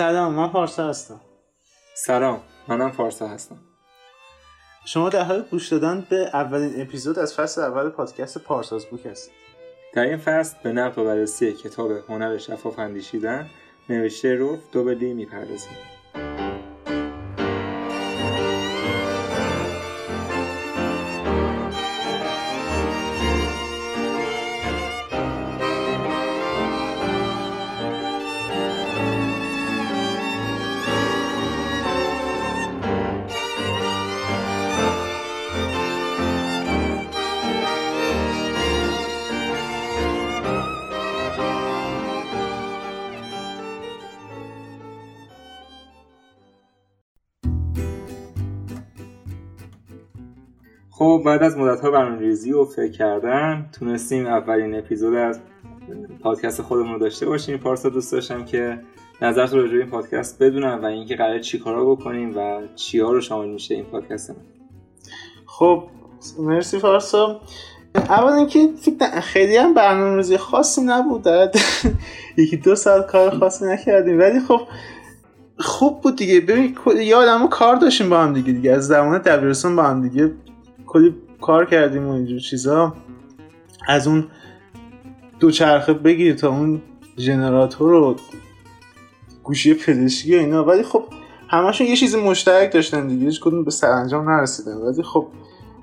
سلام من پارسا هستم. سلام منم فارسا هستم. شما در حال گوش دادن به اولین اپیزود از فصل اول پادکست پارساز بوک هستید. در این فصل به نقد و بررسی کتاب هنر شفاف اندیشیدن نوشته روف دوبلی می‌پردازیم. بعد از مدت ها برنامه‌ریزی و فکر کردن تونستیم اولین اپیزود از پادکست خودمون رو داشته باشیم پارسا دوست داشتم که نظرت راجع به این پادکست بدونم و اینکه قرار چیکارا بکنیم و چیا رو شامل میشه این پادکست من. خب مرسی پارسا. اول اینکه فکر خیلی هم برنامه‌ریزی خاصی نبود. یکی دو ساعت کار خاصی نکردیم. ولی خب خوب بود دیگه. ببین یه کار داشتیم با هم دیگه دیگه. از زمان دبیرستان با هم دیگه کلی کار کردیم و اینجور چیزا. از اون دوچرخه بگیر تا اون ژنراتور و گوشی پزشکی و اینا. ولی خب همشون یه چیز مشترک داشتن دیگه. هیچ کدوم به سرانجام نرسیدن. ولی خب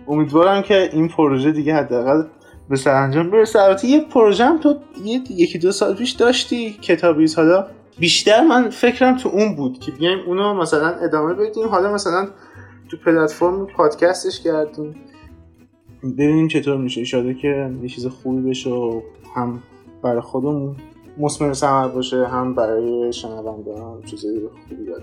امیدوارم که این پروژه دیگه حداقل به سرانجام برسه. البته یه پروژه هم تو یکی دو سال پیش داشتی. کتابی حالا بیشتر من فکرم تو اون بود که بیایم اونو مثلا ادامه بدیم. حالا مثلا تو پلتفرم پادکستش کردیم. ببینیم چطور میشه. شده که یه چیز خوبی بشه و هم برای خودمون مسمر سمر باشه هم برای شنونده هم چیزای خوبی یاد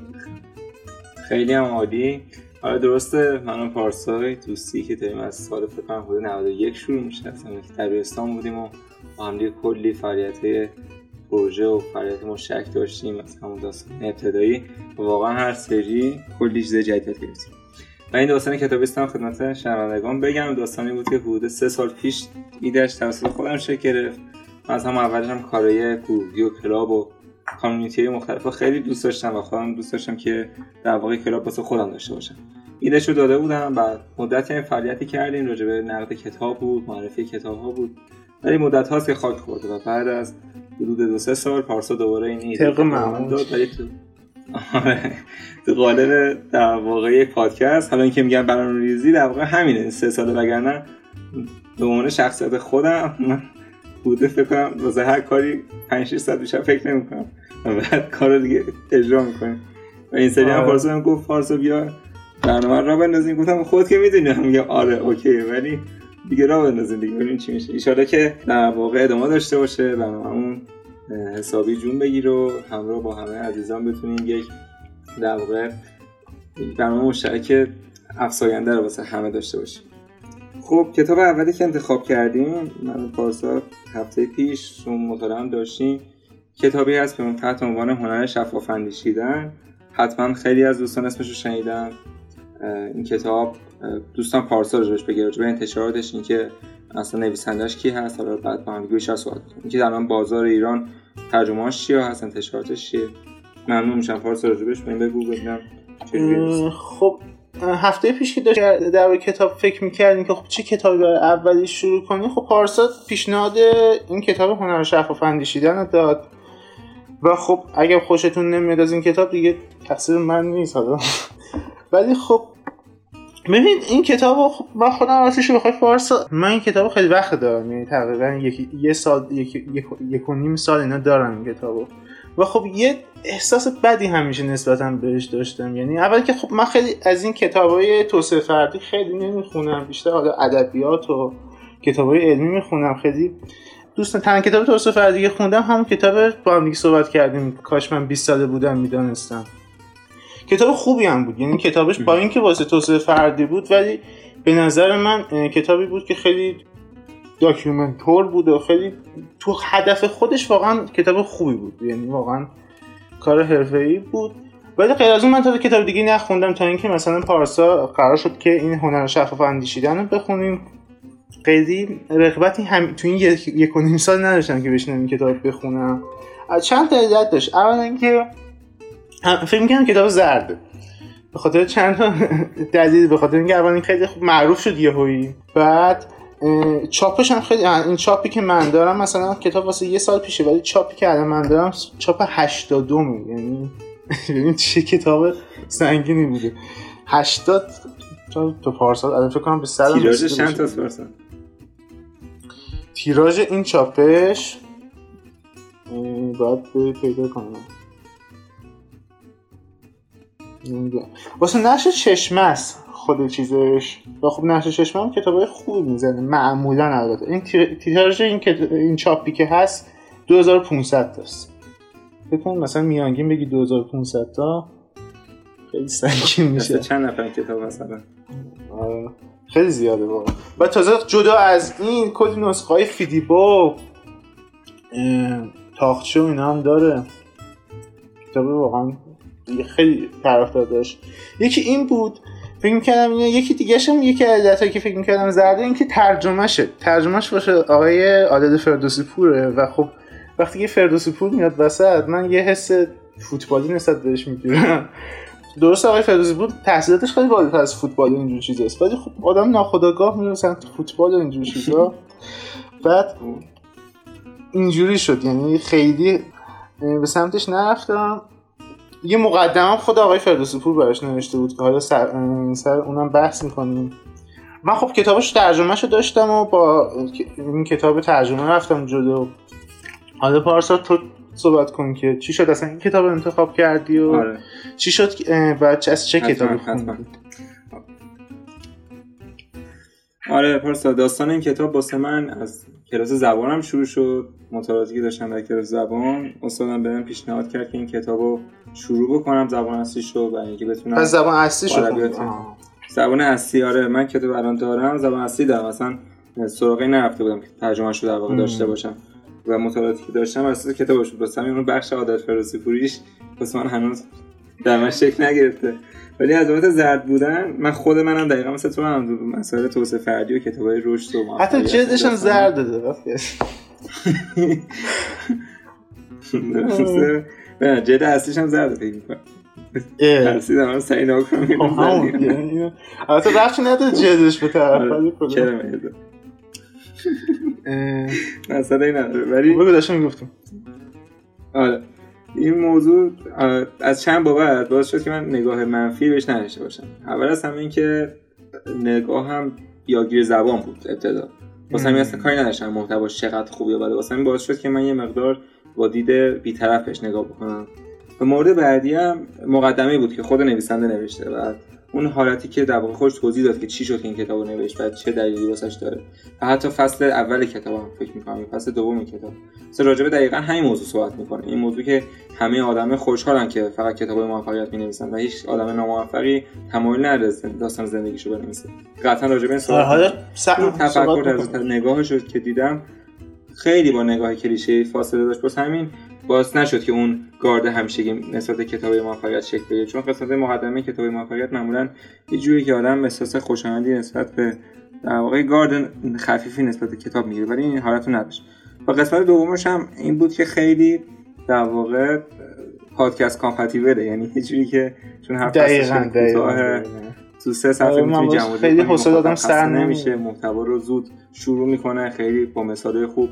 خیلی هم عالی. آره درسته. منم پارسای دوستی که داریم از سال فکر کنم حدود 91 شروع میشه اصلا که دبیرستان بودیم و با هم کلی فعالیت پروژه و فعالیت مشترک داشتیم. از همون داستان ابتدایی. و واقعا هر سری کلی چیز جدید گرفتیم. و این داستان کتابیستم خدمت شنوندگان بگم. داستانی بود که حدود سه سال پیش ایدش توسط خودم شکل گرفت. از هم اولش هم کارای گروهی و club و community مختلف خیلی دوست داشتم و خودم دوست داشتم که در واقع club واسه خودم داشته باشم. ایده‌شو داده بودم و مدتی فعالیتی کردیم. راجع به نقد کتاب بود معرفی کتاب ها بود. ولی مدت هاست که خاک خورده و بعد از حدود دو سه سال پارسا دوباره این ایده داد. ولی. تو قالب در واقع یک پادکست. حالا اینکه میگم برنامه ریزی در واقع همینه. سه ساله وگرنه به عنوان شخصیت خودم من بوده فکر کنم واسه هر کاری 5 6 ساعت بیشتر فکر نمی‌کنم. و بعد کار دیگه اجرا می‌کنیم. و این سری هم آره. پارسا هم گفت پارسا بیا برنامه را بندازیم گفتم خود که می‌دونی. هم میگم آره اوکی ولی دیگه را بندازیم دیگه. ببینیم چی میشه. ان که در واقع ادامه داشته باشه برنامه‌مون حسابی جون بگیر و همراه با همه عزیزان بتونیم یک در واقع برنامه مشترک افساینده رو واسه همه داشته باشیم. خب کتاب اولی که انتخاب کردیم من پارسا هفته پیش اون مطالعه داشتیم. کتابی هست به تحت عنوان هنر شفاف اندیشیدن. حتما خیلی از دوستان اسمش رو شنیدن. این کتاب دوستان پارسا رو بگه به انتشاراتش این که اصلا نویسندش کی هست؟ حالا بعد با هم بیشتر صحبت کنیم. که الان بازار ایران ترجمه‌اش چیه؟ هست انتشاراتش چیه؟ ممنون میشم. فارس راجبش بهم بگو ببینم خب هفته پیش که داشت در کتاب فکر می‌کردیم که خب چه کتابی برای اولی شروع کنیم خب پارسا پیشنهاد این کتاب هنر شفاف اندیشیدن داد. و خب اگر خوشتون نمیاد از این کتاب دیگه تقصیر من نیست حالا. ولی خب ببین این کتاب خب من خودم راستش بخوای فارس من این کتاب خیلی وقت دارم یعنی تقریبا یک یه سال یک, یک, و نیم سال اینا دارم این کتابو و خب یه احساس بدی همیشه نسبتا بهش داشتم. یعنی اول که خب من خیلی از این کتابای توسعه فردی خیلی نمی‌خونم بیشتر حالا ادبیات و کتابای علمی می‌خونم. خیلی دوست تنها کتاب توسعه فردی خوندم همون کتاب با هم صحبت کردیم. کاش من 20 ساله بودم می‌دانستم. کتاب خوبی هم بود. یعنی کتابش با اینکه واسه توسعه فردی بود ولی به نظر من کتابی بود که خیلی documentary بود و خیلی تو هدف خودش واقعا کتاب خوبی بود. یعنی واقعا کار حرفه‌ای بود. ولی غیر از اون من تا کتاب دیگه نخوندم تا اینکه مثلا پارسا قرار شد که این هنر شفاف اندیشیدن رو بخونیم. خیلی رغبتی هم تو این یک و نیم سال نداشتم که بشینم این کتاب بخونم. چند تا علت داشت. اولا اینکه فکر می‌کنم کتاب زرده به خاطر چند تا دلیل به خاطر اینکه اول این خیلی خوب معروف شد یهویی. بعد چاپش هم خیلی این چاپی که من دارم مثلا کتاب واسه یه سال پیشه ولی چاپی که الان من دارم چاپ 82 یعنی ببین چه کتاب سنگینی بوده. 80 تا تو پارسال. الان فکر کنم به سر تیراژش چند تا پرسن تیراژ این چاپش باید پیدا کنم. نمی‌دونم. واسه نشر چشمه است خود چیزش. و خب نشر چشمه هم کتابای خوبی می‌زنه. معمولا البته. این تیراژ این, کت- این چاپی که هست 2500 تاست. فکر کنم مثلا میانگین بگی 2500 تا خیلی سنگین میشه. چند نفر کتاب مثلا آره. خیلی زیاده واقعا. و تازه جدا از این کلی نسخه های فیدیبو تاخچه و اینا هم داره. کتاب واقعا خیلی طرفدار داشت. یکی این بود فکر می‌کردم اینه یکی دیگه هم یکی علت که فکر می‌کردم زرده این که ترجمهشه. ترجمهش باشه آقای عادل فردوسی پوره و خب وقتی که فردوسی پور میاد وسط من یه حس فوتبالی نسبت بهش می‌گیرم. درست آقای فردوسی پور؟ تحصیلاتش خیلی بالاتر از فوتبال و اینجور چیزاست. ولی خب آدم ناخداگاه میره سمت فوتبال و اینجور چیزا. بعد اینجوری شد. یعنی خیلی به سمتش نرفتم. یه مقدمه خود آقای فردوسی پور براش نوشته بود که حالا سر, سر اونم بحث می‌کنیم. من خب کتابش ترجمه شو داشتم و با این کتاب ترجمه رفتم جلو. حالا پارسا تو صحبت کن که چی شد؟ اصلا این کتاب رو انتخاب کردی و آره. چی شد چه- از چه کتابی. خوندی؟ آره پارسا داستان این کتاب واسه من از کلاس زبانم شروع شد. مطالعاتی که داشتم در کلاس زبان استادم بهم پیشنهاد کرد که این کتاب رو شروع بکنم زبان اصلیش رو برای اینکه بتونم پس زبان اصلی. آه. زبان اصلی آره من کتاب الان دارم زبان اصلی دارم اصلا سراغی نرفته بودم که ترجمه رو در واقع. داشته باشم و مطالعاتی که داشتم بر اساس کتابش بود واسه همین اون بخش عادت فردوسی پوریش واسه من هنوز در من شکل نگرفته ولی از لحاظ زرد بودن من خود منم دقیقا مثل تو هم مسائل توسعه فردی و کتابای رشد و حتی جلدش هم. زرد داده؟ نه جلد اصلیش هم زرده فکر می‌کنم. ترسیدم الان سعی نکنم خب یعنی- البته رفتی نداره جلدش به طرف ولی کلا. چرا اه، مسئله نداره ولی بگو داشتم می‌گفتم. آره. این موضوع آه، از چند بابت باعث شد که من نگاه منفی بهش نداشته باشم. اول از همه این که نگاه هم یادگیر زبان بود ابتدا. واسه همین اصلا کاری نداشتم محتواش چقدر خوبه ولی واسه همین باعث شد که من یه مقدار با دید بیطرف بهش نگاه بکنم. و مورد بعدی هم مقدمه بود که خود نویسنده نوشته و اون حالتی که در واقع خودش توضیح داد که چی شد که این کتاب رو نوشت و چه دلیلی واسش داره. و حتی فصل اول کتاب هم فکر می‌کنم فصل دوم کتاب. مثلا راجع به دقیقا همین موضوع صحبت می‌کنه. این موضوع که همه آدم خوشحالن که فقط کتاب موفقیت می نویسن و هیچ آدم ناموفقی تمایل نداره داستان زندگیشو بنویسه. قطعا راجع به این صحبت حالا تفکر از. نگاهش که دیدم خیلی با نگاه کلیشه فاصله داشت. بس همین باعث نشد که اون گارد همیشگی نسبت به کتاب موفقیت شکل بگیره. چون قسمت مقدمه کتاب موفقیت معمولا یه جوری که آدم احساس خوشایندی نسبت به در واقع گارد خفیفی نسبت به کتاب می‌گیره. ولی این حالت رو نداشت. و قسمت دومش هم این بود که خیلی در واقع پادکست کامپتیبله. یعنی یه جوری که چون دقیقاً کوتاه، دقیقاً. تو سه صفحه آره، می‌تونی جمع خیلی حوصله آدم سر. نمیشه محتوا رو زود شروع می‌کنه خیلی با مثال خوب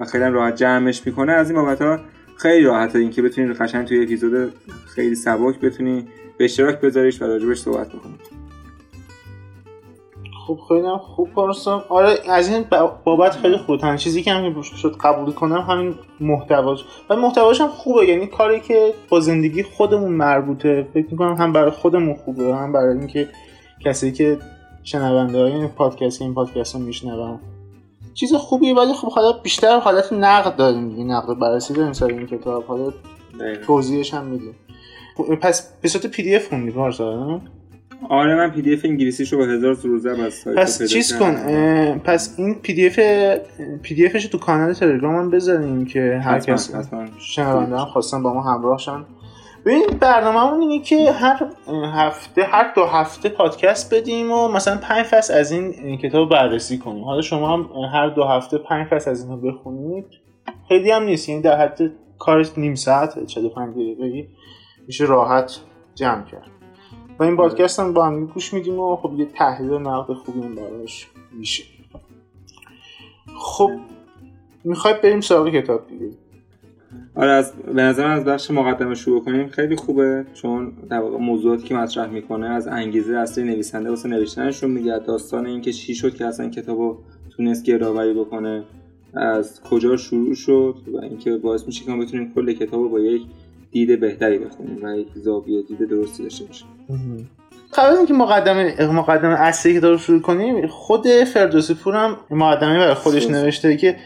و خیلی راحت جمعش می‌کنه از این بابت ها خیلی راحته اینکه بتونی قشنگ توی اپیزود خیلی سبک بتونی به اشتراک بذاریش و راجبش صحبت بکنی خب خیلی هم خوب پارسا آره از این با- بابت خیلی خوب. تنها چیزی که هم شد قبول کنم همین محتواش. و محتواش هم خوبه. یعنی کاری که با زندگی خودمون مربوطه. فکر می‌کنم هم برای خودمون خوبه هم برای اینکه کسی که شنونده های این پادکست این پادکست رو میشنون. چیز خوبیه ولی خب حالا بیشتر حالت نقد داریم دیگه. نقد بررسی داریم سر این کتاب. حالا. توضیحش هم میدیم. پس به صورت PDF خوندی پارسا؟ آره من PDF انگلیسیش رو با هزار زور و ضرب از سایت پس چیز. کن پس این PDF PDF ش تو کانال تلگرام هم بذاریم که هر کس شنونده خواستن با ما همراه شن. ببین برنامه‌مون اینه که هر هفته هر دو هفته پادکست بدیم و مثلا پنج فصل از این کتاب بررسی کنیم. حالا شما هم هر دو هفته پنج فصل از اینو بخونید. خیلی هم نیست یعنی در حد کارش نیم ساعت 45 دقیقه میشه راحت جمع کرد. و این پادکست هم با هم گوش میدیم و خب یه تحلیل و نقد خوبی هم براش میشه. خب می‌خوای بریم سراغ کتاب دیگه؟ آره از به نظر از بخش مقدمه شروع کنیم. خیلی خوبه چون در واقع موضوعاتی که مطرح می‌کنه از انگیزه اصلی نویسنده واسه نوشتنشون میگه داستان اینکه چی شد که اصلا کتابو تونست گردآوری بکنه از کجا شروع شد و اینکه باعث میشه که ما بتونیم کل کتاب با یک دید بهتری بخونیم و یک زاویه دید درستی داشته باشیم. قبل از اینکه مقدمه مقدمه اصلی کتاب رو شروع کنیم خود فردوسی پور هم مقدمه برای خودش نوشته که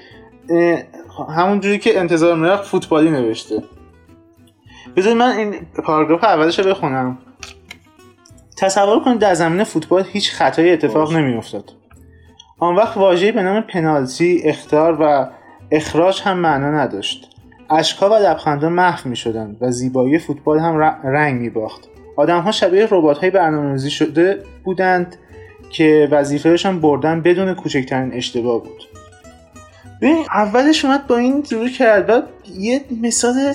همون جوری که انتظار می‌رفت فوتبالی نوشته. بذارید من این پاراگراف اولش رو بخونم. تصور کنید در زمین فوتبال هیچ خطایی اتفاق نمیافتاد. آن وقت واژه‌ای به نام پنالتی اختار و اخراج هم معنا نداشت. اشکها و لبخندها محو می و زیبایی فوتبال هم رنگ می باخت آدم ها شبیه ربات های برنامه‌ریزی شده بودند که وظیفهشان بردن بدون کوچکترین اشتباه بود. ببین اولش اومد با این شروع کرد بعد یه مثال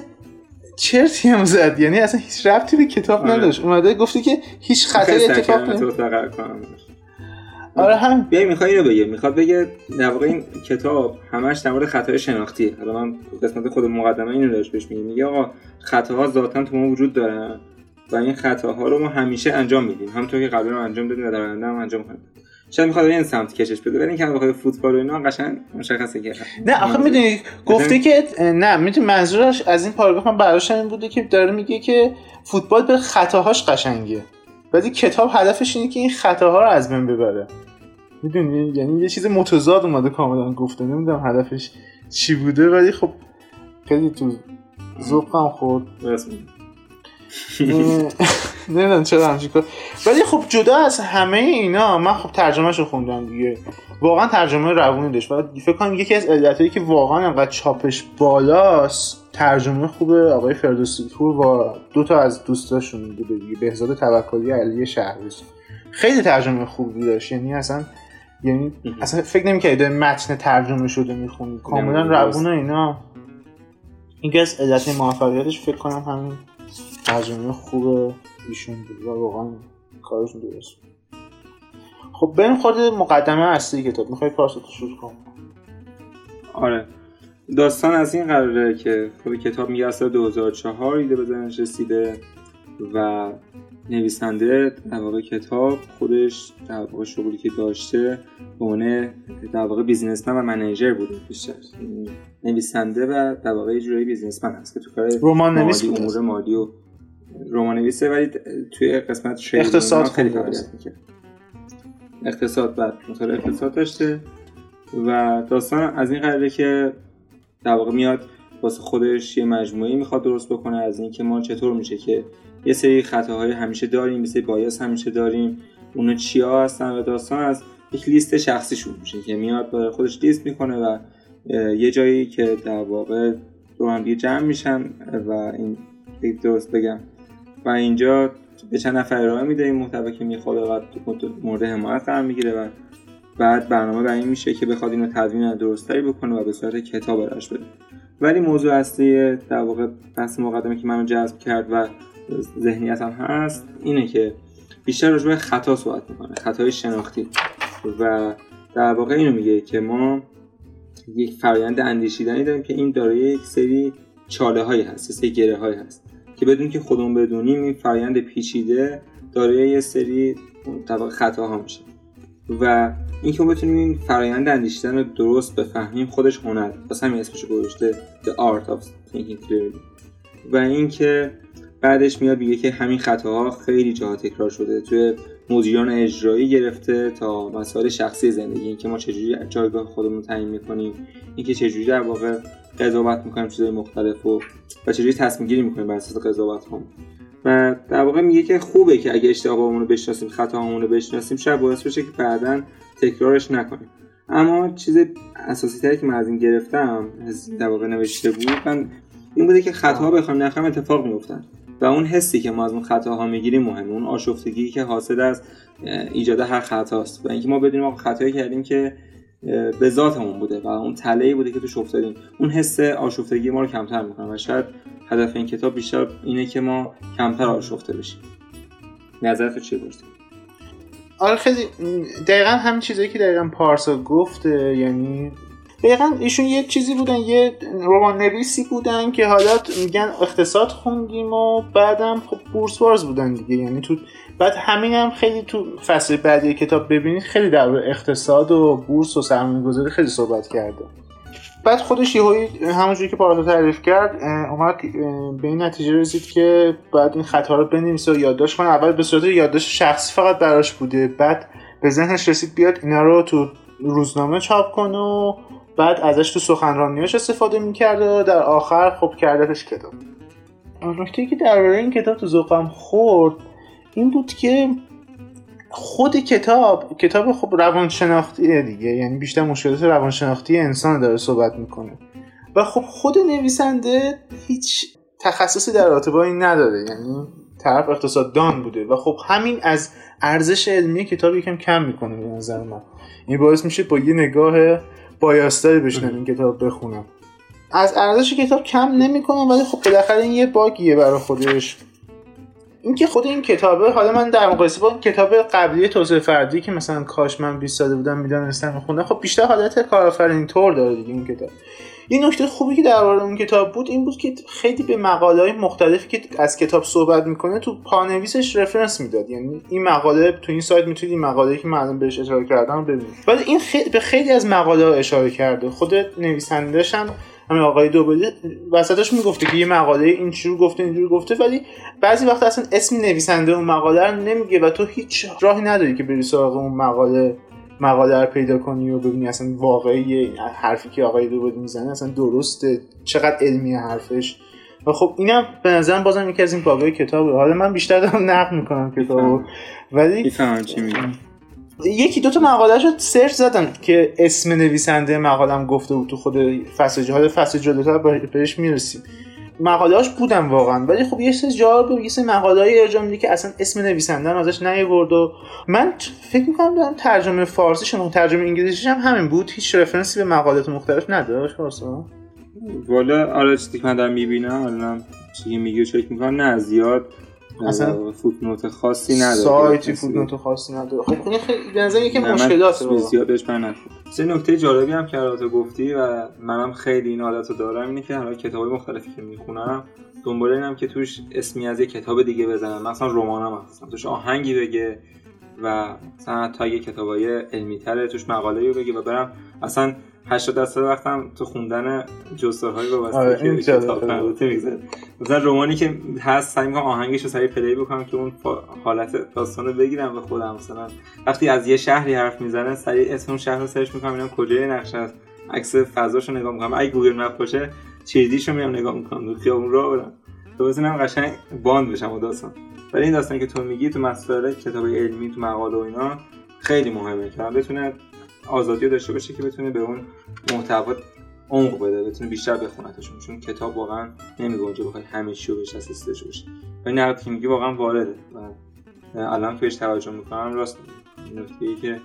چرتی هم زد. یعنی اصلا هیچ ربطی به کتاب آره. نداشت. اومده گفتی که هیچ خطایی اتفاق نمیفته آره هم بیا می‌خواد اینو بگه می‌خواد بگه در واقع این کتاب همش در مورد خطای شناختی. حالا من قسمت خود مقدمه اینو داشت بهش میگه میگه آقا خطاها ذاتا تو ما وجود دارن و این خطاها رو ما همیشه انجام میدیم. همونطور که قبلا انجام دادیم و در آینده هم انجام خواهیم شاید می‌خواد این سمت کشش بده. ولی اینکه بخواد فوتبال و اینا قشنگ مشخصه که نه آخه می‌دونی گفته که نه می‌دونی منظورش از این پاراگراف من براش این بوده که داره میگه که فوتبال به خطاهاش قشنگه. ولی کتاب هدفش اینه که این خطاها رو از بین ببره. می‌دونی؟ یعنی یه چیز متضاد اومده کاملا گفته. نمی‌دونم هدفش چی بوده ولی خب خیلی تو ذوقم خورد. نمی‌دونم چرا همچین کار. ولی خب جدا از همه اینا من خب ترجمهش رو خوندم دیگه. واقعا ترجمه روونی داشت. و فکر کنم یکی از علتایی که واقعا انقدر چاپش بالاست ترجمه خوبه آقای فردوسی پور با دو تا از دوستاشون بوده دیگه. بهزاد توکلی علی شهری خیلی ترجمه خوبی داشت. یعنی اصلا یعنی اصلا فکر نمی‌کردی داری متن ترجمه شده می‌خونی. کاملا روون اینا. این از علت موفقیتش فکر کنم همین ترجمه خوب ایشون بود. و واقعا کارشون درست خب بریم خود مقدمه اصلی کتاب. می‌خوای پارسا شروع کن آره. داستان از این قراره که خود کتاب میگه اصلا 2004 ایده بزنش رسیده و نویسنده در واقع کتاب خودش در واقع شغلی که داشته به عنوان در واقع بیزینسمن و منیجر بوده بیشتر. نویسنده و در واقع جوری بیزینسمن هست که تو کار رمان نویس امور مالی و رمان نویسه ولی توی قسمت اقتصاد خیلی فعالیت می‌کنه اقتصاد بعد مطالعه اقتصاد داشته و داستان از این قراره که در واقع میاد واسه خودش یه مجموعه می‌خواد درست بکنه از اینکه ما چطور میشه که یه سری خطاهای همیشه داریم یه سری بایاس همیشه داریم اونا چیا هستن و داستان از یک لیست شخصی شروع میشه که میاد برای خودش لیست می‌کنه و یه جایی که در واقع دو هم جمع میشن و این درست بگم. و اینجا به چند نفر ارائه میده این محتوا که می‌خواد و مورد حمایت قرار می‌گیره و بعد برنامه بر این میشه که بخواد اینو تدوین درستری بکنه و به صورت کتاب ارائهش بده. ولی موضوع اصلی در واقع بحث مقدمه که منو جذب کرد و ذهنیت هم هست اینه که بیشتر راجع به خطا صحبت می‌کنه خطای شناختی. و در واقع اینو میگه که ما یک فرایند اندیشیدنی داریم که این دارای یک سری چاله هایی هست سری گره هایی هست که بدون که خودمون بدونیم این فرایند پیچیده دارای یه سری در واقع خطا ها میشه. و اینکه ما بتونیم این فرایند اندیشیدن رو درست بفهمیم خودش هنر واسه همین اسمش گذاشته The Art of Thinking Clearly. و اینکه بعدش میاد میگه که همین خطاها خیلی جاها تکرار شده توی مدیران اجرایی گرفته تا مسائل شخصی زندگی اینکه ما چجوری جایگاه خودمون تعیین می‌کنیم اینکه چجوری در واقع قضاوت می‌کنیم چیزای مختلف و و چجوری تصمیم گیری می‌کنیم بر اساس قضاوت هم و در واقع میگه که خوبه که اگه اشتباهمون رو بشناسیم خطاهامون رو بشناسیم شاید باعث بشه که بعدا تکرارش نکنیم. اما چیز اساسی تری که من از این گرفتم در واقع نوشته بود من این بوده که خطاها بخوام نخوایم اتفاق میفتن و اون حسی که ما از اون خطاها می‌گیریم مهمه. اون آشفتگی که حاصل از ایجاد هر خطاست. و اینکه ما بدونیم ما خطایی کردیم که به ذاتمون بوده و اون تله بوده که توش افتادیم. اون حس آشفتگی ما رو کمتر می‌کنه و شاید هدف این کتاب بیشتر اینه که ما کمتر آشفته بشیم. نظرتو چیه برسید آره خیلی دقیقا همین چیزایی که دقیقا پارسا گفته یعنی دقیقا ایشون یه چیزی بودن یه رمان نویسی بودن که حالا میگن اقتصاد خوندیم و بعدم خب بورس بارز بودن دیگه. یعنی تو بعد همین هم خیلی تو فصل بعدی کتاب ببینید خیلی در اقتصاد و بورس و سرمایه گذاری خیلی صحبت کرده. بعد خودش یهویی همونجوری که پارادو تعریف کرد اومد به این نتیجه رسید که بعد این خطا رو بنویسه و یادداشت کنه. اول به صورت یادداشت شخصی فقط براش بوده. بعد به ذهنش رسید بیاد اینا رو تو روزنامه چاپ کنه و بعد ازش تو سخنرانیاش استفاده می‌کرد و در آخر خب کردتش کتاب. نکته که درباره این کتاب تو ذوقم خورد این بود که خود کتاب کتاب خب روانشناختیه دیگه. یعنی بیشتر مشکلات روانشناختی انسان داره صحبت می‌کنه. و خب خود نویسنده هیچ تخصصی در رابطه نداره. یعنی طرف اقتصاددان بوده. و خب همین از ارزش علمی کتاب یکم کم می‌کنه به نظر من. این باعث میشه با یه نگاه بایاستری بشنم این کتاب بخونم. از ارزش کتاب کم نمی‌کنم ولی خب بالاخره این یه باگیه برای خودش. اینکه خود این کتابه حالا من در مقایسه با کتاب قبلی توسعه فردی که مثلا کاش من 20 ساله بودم می‌دانستم میخوندم خب بیشتر حالت کارآفرین طور داره دیگه این کتاب. یه نکته خوبی که درباره اون کتاب بود این بود که خیلی به مقاله های مختلفی که از کتاب صحبت می‌کنه تو پانویسش رفرنس می‌داد. یعنی این مقاله تو این سایت می‌تونید این مقاله که من بهش اشاره کردم ببینید. ولی این خیلی به خیلی از مقاله ها اشاره کرده. خود نویسندهش هم همین آقای دوبلی وسطش می‌گفته که یه مقاله اینجور گفته اینجور گفته ولی بعضی وقت اصلا اسم نویسنده اون مقاله رو نمیگه و تو هیچ راهی نداری که بری سراغ اون مقاله مقاله رو پیدا کنی و ببینی اصلا واقعی حرفی که آقای دوبلی می‌زنه اصلا درسته چقدر علمی حرفش. و خب اینم به نظرم بازم یکی از این باگای کتابه. حالا من بیشتر دارم نقد می‌کنم کتابو. ولی یکی دو تا مقاله رو سرچ زدم که اسم نویسنده مقالم گفته بود تو خود فصل جهاد فصل جلوتر بهش می‌رسیم. مقالهاش بودم واقعا. ولی خب یه سری جا بود یه سری مقاله های ارجاع که اصلا اسم نویسنده ازش نیورد و من فکر می‌کنم دارم ترجمه فارسی شما ترجمه انگلیسیش هم همین بود. هیچ رفرنسی به مقالات مختلف نداشت واسه. والا آره چیزی که من دارم می‌بینم الان چی میگی چک می‌کنم نه زیاد. اصلا فوتنوت خاصی نداره سایتی فوتنوت خاصی نداره. خب این خیلی به نظر یکی مشکلاته زیادش من سه نکته جالبی هم که البته گفتی و منم خیلی این حالت رو دارم اینه که حالا کتابای مختلفی که می‌خونم دنبال اینم که توش اسمی از یه کتاب دیگه بزنم. مثلا رمانم هستم. توش آهنگی بگه و مثلا تا یه کتابای علمی تره توش مقاله رو بگه و برم. اصلا 80 درصد وقتم تو خوندن جستارهای وابسته آره که کتاب مربوطه میگذره مثلا رمانی که هست سعی می‌کنم آهنگش رو سریع play بکنم که اون حالت داستان رو بگیرم به خودم. مثلا وقتی از یه شهری حرف می‌زنه سریع اسم اون شهر رو search می‌کنم ببینم کجای نقشه است عکس فضاشو نگاه می‌کنم. اگه Google Map باشه چیزیشو میام نگاه می‌کنم. تو خیابون راه برم. تو بزنم قشنگ باند بشم و داستان. ولی این داستان که تو میگی تو مسائل کتاب علمی تو مقاله و اینا خیلی مهمه که بتونه آزادی داشته باشه که بتونه به اون محتوا عمق بده بتونه بیشتر بخونتشون چون کتاب واقعا نمیگه اونجا بخوای همه چی رو بهش اساس باشه. و این نقد که میگی واقعا وارده و الان که بهش توجه می‌کنم راست نکته ای که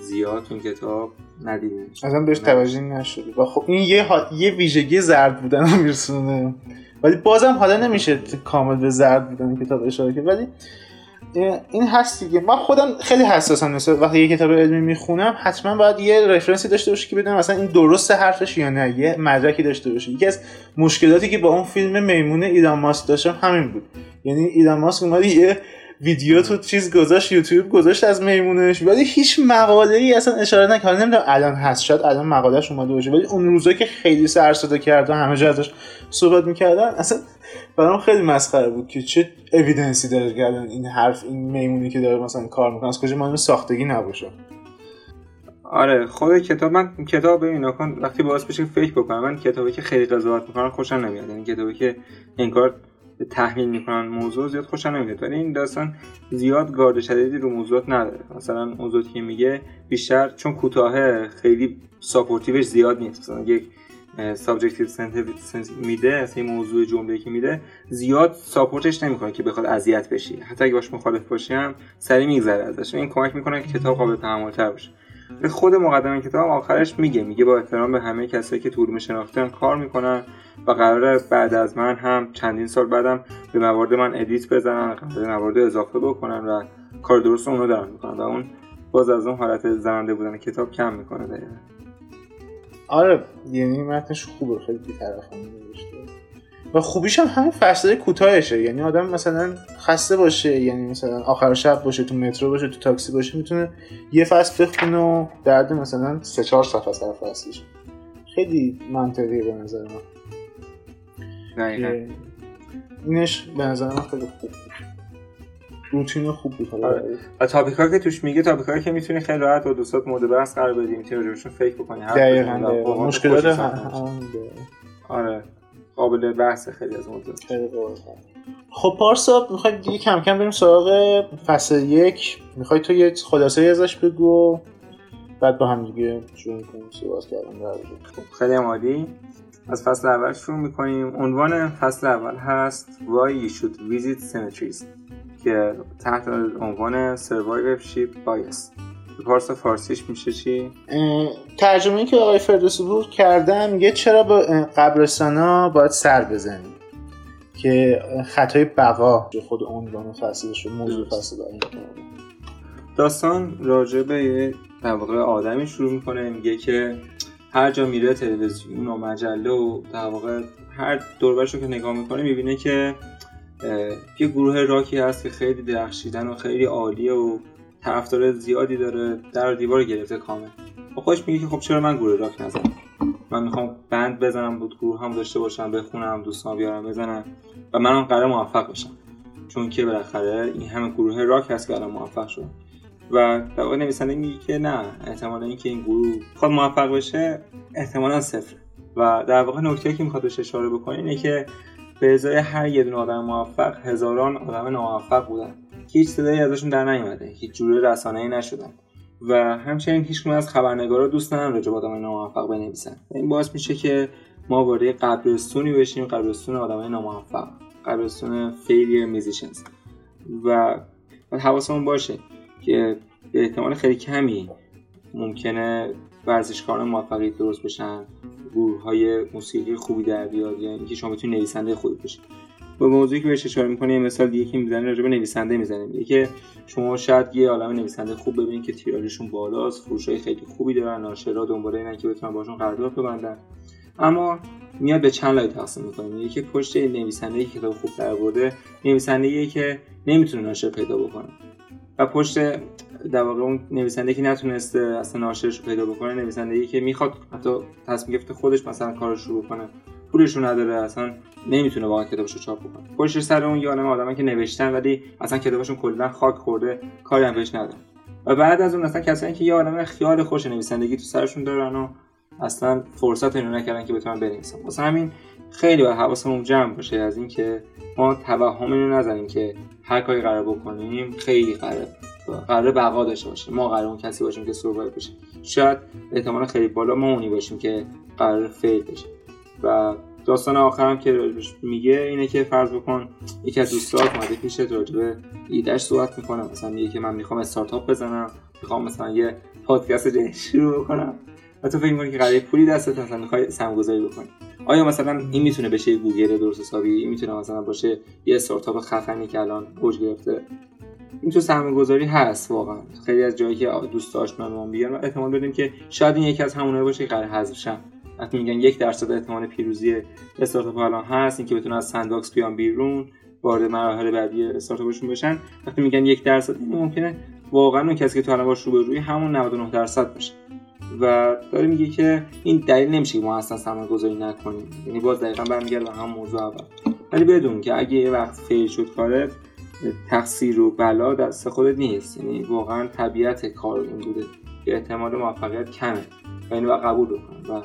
زیاد تو این کتاب ندیدیم. اصلا بهش توجه نشده. و خب این یه یه ویژگی زرد بودن میرسونه. ولی بازم حالا نمیشه کامل به زرد بودن کتاب اشاره کرد. ولی این هست دیگه. من خودم خیلی حساسم مثلا. وقتی یه کتاب علمی می‌خونم حتما باید یه رفرنسی داشته باشه که بدونم مثلا این درست حرفش یا نه. یه مدرکی داشته باشه یکی از مشکلاتی که با اون فیلم میمون ایلان ماسک داشتم همین بود. یعنی ایلان ماسک اومد یه ویدیو تو چیز گذاشت یوتیوب گذاشت از میمونش. ولی هیچ مقاله ای اصلا اشاره نکرد نمی‌دونم الان هست شاید الان مقالهش اومده باشه. ولی اون روزا که خیلی سر صدا کرد و همه جا ازش صحبت می‌کردن اصلا برام خیلی مسخره بود که چه اویدنسی داره که این حرف این میمونی که داره مثلا کار می‌کنه. از کجا؟ مال ساختگی نباشه. آره خود کتاب من کتاب ببین کن وقتی باعث بشه فکر بکنم من کتابی که خیلی قضاوت می‌کنم خوشم نمیاد. یعنی کتابی که انگار تحمیل می‌کنن موضوع زیاد خوشم نمیاد. ولی این داستان زیاد گارد شدیدی رو موضوعات نداره. مثلا موضوعی که میگه بیشتر چون کوتاهه خیلی ساپورتیوش زیاد نیست. مثلا یک subjective sense میده از این موضوع جمله که میده زیاد support ش نمی‌کنه که بخواد اذیت بشی. حتی اگه باش مخالف باشی هم سریع میگذره ازش. این کمک می‌کنه که کتاب قابل تحمل تر باشه. خود مقدمه کتاب آخرش میگه. میگه با احترام به همه کسایی که تو علوم شناختی کار می‌کنن و قراره بعد از من هم چندین سال بعدم به موارد من edit بزنن قراره موارد اضافه بکنن و کار درست اونو دارن می‌کنن و اون باز از اون حالت زننده بودن کتاب کم می‌کنه دقیقا. آره یعنی متنش خوبه خیلی بی‌طرفانه نوشته. و خوبیش هم همین فصل کوتاهشه. یعنی آدم مثلا خسته باشه یعنی مثلا آخر شب باشه تو مترو باشه تو تاکسی باشه می‌تونه یه فصل بخونه و درد مثلا سه چهار صفحه سر فصلش. خیلی منطقیه به نظر من. اینش به نظر من خیلی خوب روتین خوب بود. آره. تاپیکا که توش میگه تاپیکا که می‌تونی خیلی راحت با دوستات مورد بحث قرار بدی می‌تونی راجبشون فکر بکنی دقیقاً مشکلات آره. قابل بحث خیلی از موضوع خب پارسا می‌خوای دیگه کم کم بریم سراغ فصل یک. می‌خوای تو یه خلاصه ازش بگو. بعد با هم دیگه شروع کنیم صحبت کردن. خب خیلی عالی. از فصل اول شروع می‌کنیم. عنوان فصل اول هست Why you should visit cemeteries که تحت عنوان Survivorship Bias. پارس فارسیش میشه چی؟ ترجمه که آقای فردوسی بود کردن میگه چرا به قبرستان ها باید سر بزنیم؟ که خطای بقا خود عنوان فصلش موضوع فصل داستان راجع به در واقع آدمی شروع می‌کنه میگه که هر جا میره تلویزیون و مجله و در واقع هر دوربرش رو که نگاه می‌کنه می‌بینه که یه گروه راکی هست که خیلی درخشیدن و خیلی عالیه و طرفدار زیادی داره در دیوار گرفته کامل. و خودش میگه که خب چرا من گروه راک نزنم؟ من می‌خوام بند بزنم بود گروه هم داشته باشم بخونم دوستان بیارم بزنم و من هم قرار موفق بشم. چون که بالاخره این همه گروه راک هست که الان موفق شد و در واقع نویسنده میگه که نه احتمال اینکه این گروه خود موفق بشه احتمالا صفر و در واقع نکته که می‌خواد بهش اشاره بکنه اینه که به ازای هر یه دونه آدم موفق هزاران آدم ناموفق بودن. هیچ صدایی ازشون در نیومده. هیچ جوره رسانه‌ای نشدن. و همچنین هیچ از خبرنگارا دوست ندارن راجع به آدمای ناموفق بنویسن. این باعث میشه که ما وارد قبرستونی بشیم قبرستون آدمای ناموفق قبرستون فیلیر میزیشنز و حواسمون باشه که به احتمال خیلی کمی ممکنه ورزشکاران موفقی درست بشن گروه های موسیقی خوبی در بیاد یعنی اینکه شما بتونید نویسنده خوبی بشید. با موضوعی که بهش اشاره می‌کنه یه مثال دیگه که می‌زنه راجع به نویسنده می‌زنه میگه که شما شاید یه عالم نویسنده خوب ببینید که تیراژشون بالاست فروشای خیلی خوبی دارن ناشرا دنبال اینن که بتونن باشون قرارداد ببندن. اما میاد به چند لایه تقسیم می‌کنه. میگه که پشت نویسنده که کتاب خوب در برده نویسنده که نمی‌تونه ناشر پیدا بکنه. و پشت در واقع اون نویسنده که نتونسته اصلا ناشرش رو پیدا بکنه نویسنده که می‌خواد حتی تصمیم گرفته خودش مثلا کارش شروع کنه پولش نداره اصلا نمی‌تونه واقعا کتابش رو چاپ بکنه پشت سر اون یه عالم آدمایی که نوشتن ولی اصلا کتابشون کلا خاک خورده کاری هم بهش نداره. و بعد از اون اصلا کسایی که یه عالم خیال خوش نویسندگی تو سرشون دارن و اصلا فرصت اینو نکردن که بتونن بنویسن. واسه همین خیلی باید حواسمون جمع باشه از اینکه ما توهم اینو نزنیم که هر کاری قرار بکنیم خیلی قرار قرار بقا داشته باشه. ما قرار اون کسی باشیم که سروایو بشه. شاید احتمال خیلی بالا ما اونی باشیم که قرار فیل بشه. و داستان آخرم که میگه اینه که فرض بکن یکی از دوستات اومده پیشت راجبه ایدهش صحبت می‌کنه. مثلا میگه که من می‌خوام استارتاپ بزنم می‌خوام مثلا یه پادکست جدید شروع بکنم. و تو فکر می‌کنی که قراره پولی دستت مثلا می‌خوای سرمایه‌گذاری بکنی. آیا مثلا این می‌تونه بشه یه گوگل درست حسابی؟ این می‌تونه مثلا باشه یه استارتاپ خفنی که الان اوج گرفته؟ این تو سرمایه‌گذاری هست واقعا. خیلی از جایی که دوست آشنا بیان و احتمال بدیم که شاید این یکی از همونایی باشه که قراره حذف وقتی میگن یک درصد احتمال پیروزی استارتاپ الان هست اینکه بتونن از sandbox بیان بیرون وارد مراحل بعدی استارتاپشون بشن وقتی میگن یک درصد این ممکنه واقعا اون کسی که تو الان باش روی همون 99 درصد باشه. و داره میگه که این دلیل نمیشه که ما اصلا سرمایه گذاری نکنیم. یعنی باز دقیقا برمیگرده به هم موضوع اول. ولی بدون که اگه یه وقت فیل شد کارت تقصیر و بلا دست خودت نیست. یعنی واقعا طبیعت کار این بوده. که احتمال موفقیت کمه. و اینو قبول بکنم و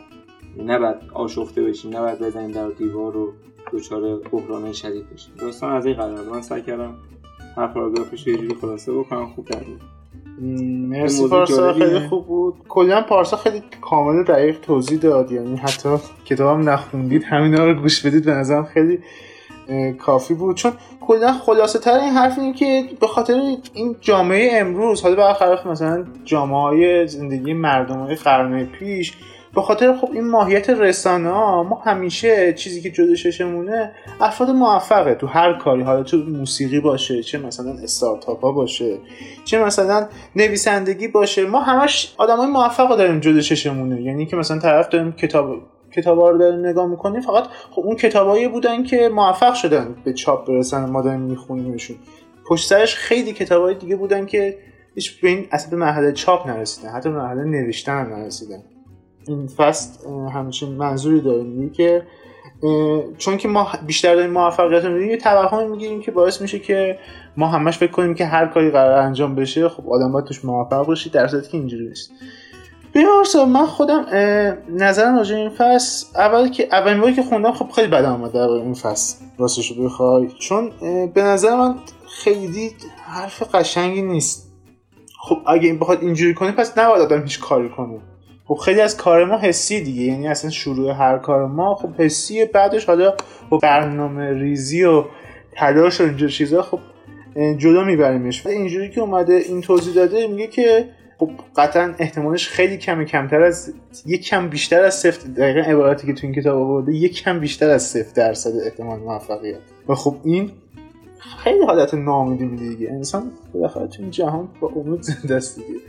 نباید آشفته بشیم نباید بزنیم در دیوار رو دچار بحران شدید بشیم. داستان از این قرار من سعی کردم هر پاراگرافش یه جوری خلاصه بکنم خوب در مرسی پارسا خیلی خوب بود. کلا پارسا خیلی کامل دقیق توضیح داد. یعنی حتی کتابم نخوندید همینا رو گوش بدید به نظرم خیلی کافی بود. چون کلا خلاصه تر این حرف اینه که به خاطر این جامعه امروز حالا برخلاف مثلا جامعه های زندگی مردم های قرن پیش به خاطر خب این ماهیت رسانه ها ما همیشه چیزی که جلو ششمونه افراد موفقه تو هر کاری حالا تو موسیقی باشه چه مثلا استارتاپ ها باشه چه مثلا نویسندگی باشه ما همش آدمای موفق داریم جلو چشمونه. یعنی که مثلا طرف داریم کتاب کتابا رو داریم نگاه می‌کنیم فقط خب اون کتابایی بودن که موفق شدن به چاپ برسن ما داریم میخونیمشون پشت سرش خیلی کتابای دیگه بودن که هیچ به این اصلا به مرحله چاپ نرسیدن حتی به مرحله نوشتن هم نرسیدن. این فست همچین منظوری داره میگه که چون که ما بیشتر داریم موفقیت رو یه توهم می‌گیریم که باعث میشه که ما همش فکر کنیم که هر کاری قرار انجام بشه خب آدم باید توش موفق باشی در صورتی که اینجوری نیست. بیارسا من خودم نظرم راجع این فصل اول که اولین باری که خوندم خب خیلی بدم اومد در این فصل راستش رو بخوای. چون به نظر من خیلی حرف قشنگی نیست. خب اگه این بخواد اینجوری کنه پس نباید آدم هیچ کاری کنه. خب خیلی از کار ما حسی دیگه. یعنی اصلا شروع هر کار ما خب حسی بعدش حالا با برنامه ریزی و تلاش و اینجور چیزا خب جدا میبریمش. و اینجوری که اومده این توضیح داده میگه که خب قطعا احتمالش خیلی کمی کمتر از یک کم بیشتر از صفر دقیقا عبارتی که تو این کتاب آورده یک کم بیشتر از صفر درصد احتمال موفقیت. و خب این خیلی حالت ناامیدی میده دیگه. انسان بالاخره تو این جهان با امید زنده است دیگه.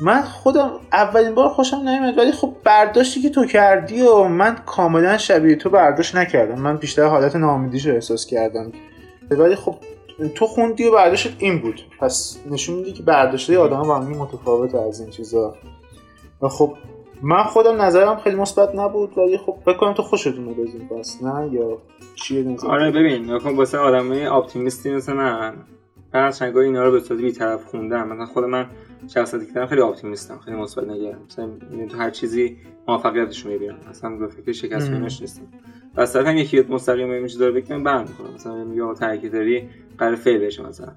من خودم اولین بار خوشم نمیاد ولی خب برداشتی که تو کردی و من کاملا شبیه تو برداشت نکردم. من بیشتر حالت ناامیدیش رو احساس کردم. ولی خب تو خوندی و برداشت این بود. پس نشون میده که برداشته آدم با هم متفاوت از این چیزا. و خب من خودم نظرم خیلی مثبت نبود ولی خب فکر کنم تو خوشت اومد از این پس نه یا چیه نظر؟ آره ببین نکن واسه آدمای اپتیمیستی مثل من از چنگاه اینا رو به صورت بی‌طرف خوندم. مثلا خود من شخصیتی که خیلی اپتیمیستم خیلی مثبت نگرم مثلا تو هر چیزی موفقیتش می‌بینم. اصلا به فکر شکست نیستم. و از طرف هم یکی مستقیم این چیزا رو بگم برم می‌کنم مثلا میگم ترکیب داری قرار فیل بشه مثلا.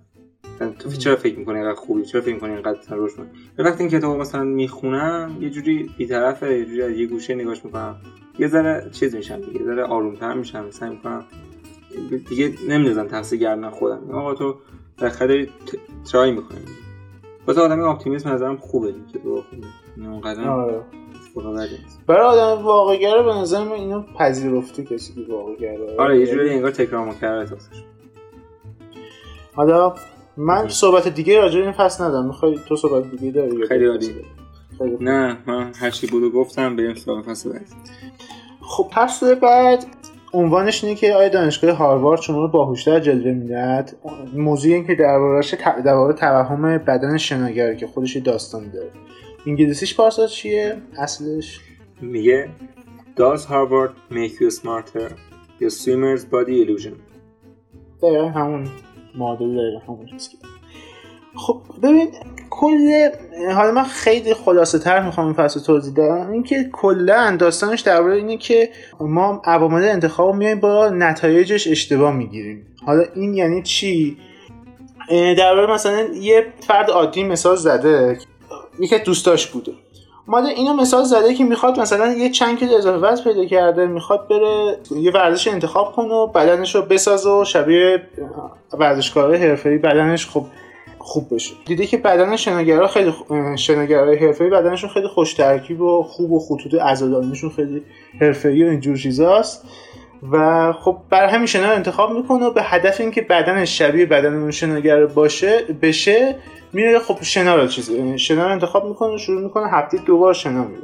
تو چرا فکر می‌کنی اینقدر خوبی؟ چرا فکر می‌کنی اینقدر روش من وقتی این کتابو مثلا می‌خونم یه جوری بی‌طرفه یه جوری یه گوشه نگاش می‌کنم. یه ذره چیز میشم دیگه یه ذره آرومتر میشم. مثلا می‌کنم دیگه نمی‌دونم تقصیر گردن خودم. آقا تو بالاخره ترای می‌کنی. واسه آدم اپتیمیسم نظرم خوبه که تو خوبه اونقدر آره. برای آدم واقعگره به نظر من اینو پذیرفته کسی که واقعگره آره یه جوری انگار تکرار مکرر حالا من صحبت دیگه راجع این فصل ندارم. می‌خوای تو صحبت دیگه داری خیلی عالی. نه من هر چی بود گفتم بریم سراغ فصل بعد خب فصل بعد عنوانش اینه که آیا دانشگاه هاروارد شما رو باهوشتر جلوه می‌دهد؟ موضوعی این که دربارهش درباره توهم بدن شناگر که خودش داستان داره. انگلیسیش پارسا چیه؟ اصلش؟ میگه Does Harvard make you smarter? Your swimmer's body illusion. دقیقا همون معادل دقیقا همون چیز خب ببین کل حالا من خیلی خلاصه تر می‌خوام این فصل توضیح بدم. اینکه کلا داستانش درباره اینه که ما عوامل انتخاب میایم با نتایجش اشتباه می‌گیریم. حالا این یعنی چی؟ درباره مثلا یه فرد عادی مثال زده یکی دوستاش بوده. اومده اینو مثال زده که می‌خواد مثلا یه چند کیلو اضافه وزن پیدا کرده می‌خواد بره یه ورزش انتخاب کنه و بدنش رو بسازه و شبیه ورزشکار حرفه‌ای بدنش خب خوب بشه. دیده که بدن شناگرا خیلی شناگرای حرفه‌ای بدنشون خیلی خوش ترکیب و خوب و خطوط عضلانیشون خیلی حرفه‌ای و اینجور چیزاست. و خب برای همین شنا انتخاب می‌کنه به هدف اینکه بدنش شبیه بدن اون شناگر باشه بشه میره خب شنا رو چیز شنا انتخاب می‌کنه شروع می‌کنه هفته دو بار شنا میره.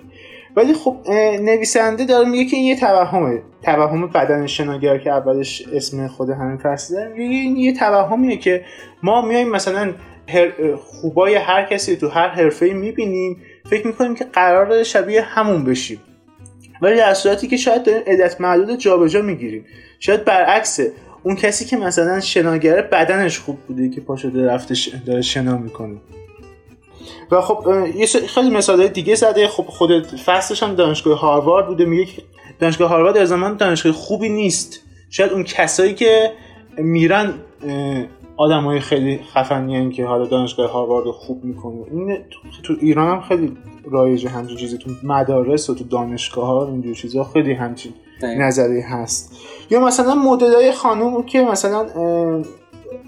ولی خب نویسنده داره میگه که این یه توهمه. توهم بدن شناگر که اولش اسم خود همین فصله میگه این یه توهمیه که ما میایم مثلا خوبای هر کسی تو هر حرفه می‌بینیم. فکر می‌کنیم که قرار شبیه همون بشیم. ولی در صورتی که شاید داریم عدت معدود جابجا می‌گیریم. شاید برعکسه اون کسی که مثلا شناگره بدنش خوب بوده که پا شده رفته داره شنا می‌کنه. و خب یه خیلی مثال دیگه زده. خب خود فصلش هم دانشگاه هاروارد بوده. میگه که دانشگاه هاروارد در زمان دانشگاه خوبی نیست. شاید اون کسایی که میرن آدم های خیلی خفنی که حالا دانشگاه هاروارد خوب می‌کنه. این تو ایران هم خیلی رایجه همچین چیزی. تو مدارس و تو دانشگاه ها اینجور چیزا خیلی همچین نظری هست. یا مثلا مدل های خانوم که مثلا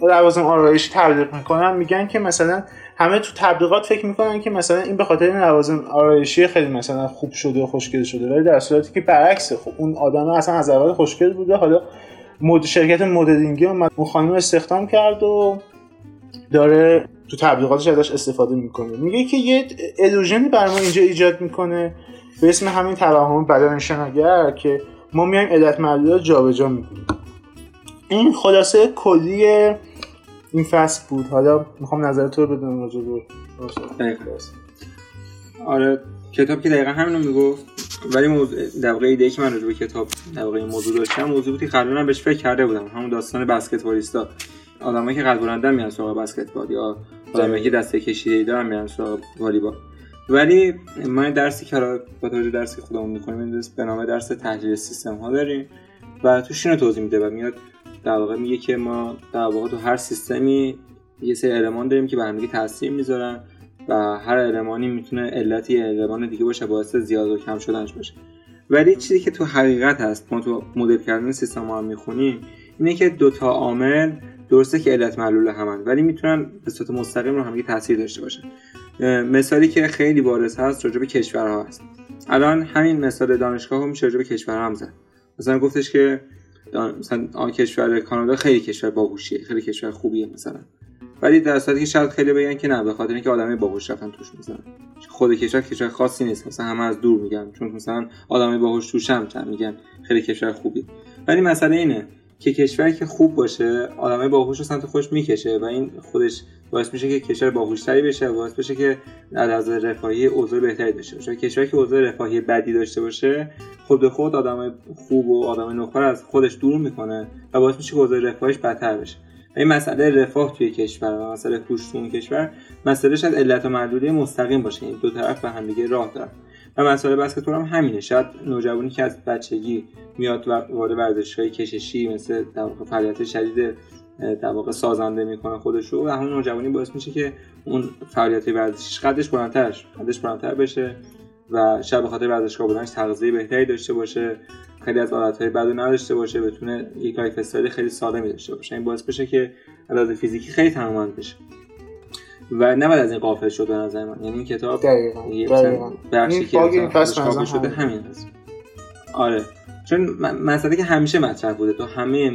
لوازم آرایشی تبلیغ می‌کنن میگن که مثلا همه تو تبلیغات فکر می‌کنن که مثلا این به خاطر این لوازم آرایشی خیلی مثلا خوب شده و خوشگل شده ولی در صورتی که برعکسه خب اون آدم اصلا از اول خوشگل بوده. حالا مد شرکت مدلینگی اون خانم استخدام کرد و داره تو تبلیغاتش ازش استفاده می‌کنه. میگه که یه الوژنی برای ما اینجا ایجاد می‌کنه به اسم همین توهم بدن شناگر که ما میایم علت معلول جابجا می‌کنیم. این خلاصه کلی این فصل بود. حالا می‌خوام نظر تو رو بدونم راجع به آره کتاب که دقیقا همینو می‌گفت ولی موضوع در واقع ایده که من راجع به کتاب در واقع این موضوع داشتم موضوع بود که قبلا بهش فکر کرده بودم. همون داستان بسکتبالیستا. آدمایی که قد بلندن میان سراغ بسکتبال یا آدمایی که دسته کشیده دارن میان سراغ والیبال. ولی ما درسی که با توجه درسی خودمون می‌کنیم به نام درس تحلیل سیستم ها داریم و توش اینو توضیح میده و میاد در واقع میگه که ما در واقع تو هر سیستمی یه سری المان داریم که به هم تاثیر می‌ذارن و هر المانی می‌تونه علتی المان دیگه باشه باعث زیاد و کم شدنش باشه. ولی چیزی که تو حقیقت هست ما تو مدل کردن سیستم ها هم می‌خونیم اینه که دوتا عامل درسته که علت معلول همن ولی می‌تونن به صورت مستقیم رو هم تاثیر داشته باشن. مثالی که خیلی بارز هست راجع به کشورها هست. الان همین مثال دانشگاه میشه راجع به کشورها هم زد. مثلا گفتش که مثلا کشور کانادا خیلی کشور باهوشیه خیلی کشور خوبیه مثلا. ولی در صورتی که شاید خیلی بگن که نه به خاطر اینکه آدمای باهوش رفتن توش مثلا. خود کشور کشور خاصی نیست مثلا همه از دور میگن. چون مثلا آدمای باهوش توش هم میگن خیلی کشور خوبی. ولی مسئله اینه که کشوری که خوب باشه آدمای باهوش رو سمت خوش می‌کشه و این خودش باعث میشه که کشور باهوشتری بشه و باعث بشه که از رفاهی اوضاع بهتری داشته باشه. کشوری که اوضاع رفاهی بدی داشته باشه خود به خود آدم خوب و آدم نخبر از خودش دور می‌کنه و باعث میشه که اوضاع رفاهیش بدتر بشه. این مسئله رفاه توی کشور و مسئله هوش توی کشور مسئله شاید علت و معلولی مستقیم باشه. این دو طرف به هم دیگه راه دارن. و مسئله بسکتبال هم همینه. شاید نوجوانی که از بچگی میاد وارد ورزش‌های کششی مثل در فعالیت شدید در واقع سازنده می‌کنه خودش رو و همون نوجوانی باعث میشه که اون فعالیت ورزشیش قدش بلندترش قدش بلندتر بشه و شاید به خاطر ورزشکار بودنش تغذیه بهتری داشته باشه خیلی از عادتهای بد نداشته باشه بتونه یک lifestyle خیلی سالمی داشته باشه. این باعث بشه که علاوه فیزیکی خیلی تنومند بشه. و نباید از این غافل شد به نظر من. یعنی این کتاب دقیقاً بخشی که این شده همین هست آره. چون مسئله که همیشه مطرح بوده تو همه.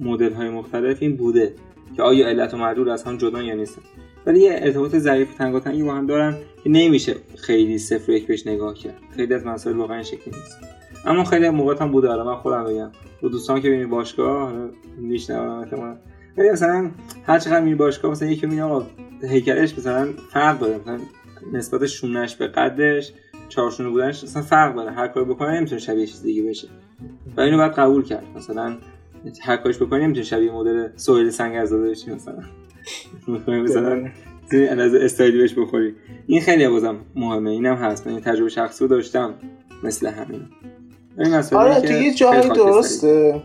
مدل های مختلف این بوده که آیا علت و معلول از هم جدا یا نیستن ولی یه ارتباط ضعیف تنگاتنگی با هم دارن که نمیشه خیلی صفر یک بهش نگاه کرد. خیلی از مسائل واقعا شکلی نیست. اما خیلی موقع هم بوده من خودم بگم. و دوستان که ببینید باشگاه میشنوم ولی مثلا هر چقدر میری باشگاه مثلا یکی میگه آقا هیکلش مثلا فرق داره. مثلا نسبت شونش به قدش چهارشونه بودنش مثلا فرق داره. هر کاری بکنه نمی‌تونه شبیه چیز دیگه بشه. و اینو باید قبول کرد. مثلا هر کارش بکنه نمی‌تونه شبیه مدل سویل سنگ ازاده بشه مثلا. مثلا از استایلی بهش بخوری. این خیلی بازم مهمه. اینم هست. من تجربه شخصی رو داشتم. مثل همین. این آره تو یه جایی درسته.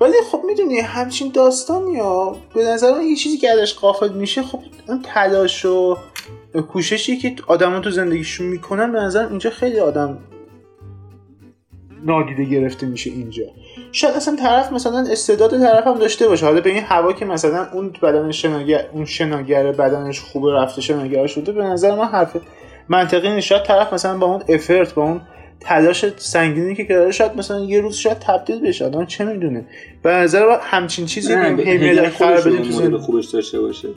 ولی خب می‌دونی همچین داستان یا به نظر یه چیزی که ازش قافل میشه خب اون تلاش و کوششی که آدما تو زندگیشون می‌کنن به نظر اینجا خیلی آدم نادیده گرفته میشه اینجا. شاید اصلا طرف مثلا استعداد طرف هم داشته باشه. حالا به این هوا که مثلا اون بدن شناگر اون شناگر بدنش خوبه رفته شناگر شده به نظر من حرف منطقی نیست. شاید طرف مثلا با اون افرت با اون تلاش سنگینی که کرده شاید مثلا یه روز شاید تبدیل بشه. آدم چه می‌دونه؟ به نظر همچین چیزی هی قرار بده تو خوبش داشته باشه.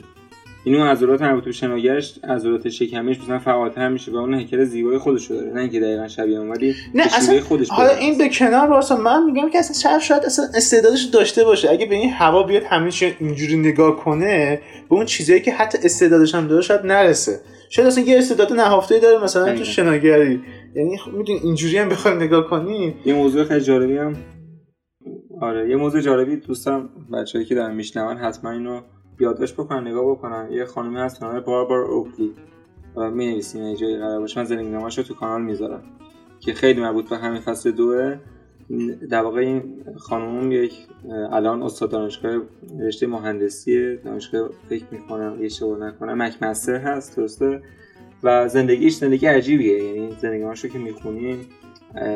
اینو عضلات مربوط به شناگرش عضلات شکمش مثلا فعالتر میشه و اون هیکل زیبای خودش رو داره. نه اینکه دقیقاً شبیه اون ولی نه اصلا خودش حالا این به کنار واسه من میگم که اصلا شاید شاید اصلا استعدادش داشته باشه. اگه به این هوا بیاد همیشه اینجوری نگاه کنه به اون چیزایی که حتی استعدادش هم داره شاید نرسه. شاید اصلا یه استعداد نهفته داره مثلا تو شناگری. یعنی خب می‌دونی اینجوری هم بخوایم نگاه کنیم یه موضوع خیلی جالبی هم آره یه موضوع جالبی دوستم بچه‌ای که دارن میشنون حتما اینو یادداشت بکنن نگاه بکنن. یه خانمی هست به باربار اوکلی. می نویسیم جایی قرار باشه من زندگی نامش رو تو کانال می‌ذارم که خیلی مربوط به همین فصل دوه. در واقع این خانم یک الان استاد دانشگاه رشته مهندسی دانشگاه فکر می‌کنم یه اشتباه نکنم. مک هست درسته؟ و زندگیش زندگی عجیبیه. یعنی زندگی رو که می‌خونیم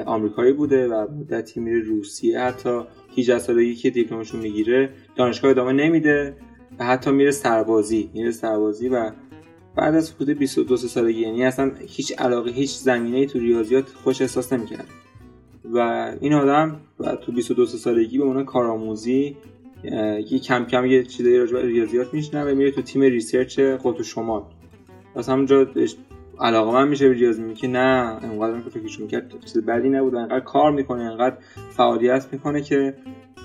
آمریکایی بوده و مدتی میره روسیه. حتی 18 سالگی که دیپلمشون می‌گیره دانشگاه ادامه نمیده. و حتی میره سربازی میره سربازی و بعد از حدود 22 سالگی یعنی اصلا هیچ علاقه هیچ زمینه تو ریاضیات خودش احساس نمی‌کرد و این آدم و تو 22 سالگی به عنوان کارآموزی یه کم کم یه چیزایی راجع به ریاضیات میشنه و میره تو تیم research قطب شمال. از همونجا علاقه من میشه به ریاضی میگه که نه انقدر که فکرش می‌کرد چیز بدی نبود انقدر کار می‌کنه انقدر فعالیت می‌کنه که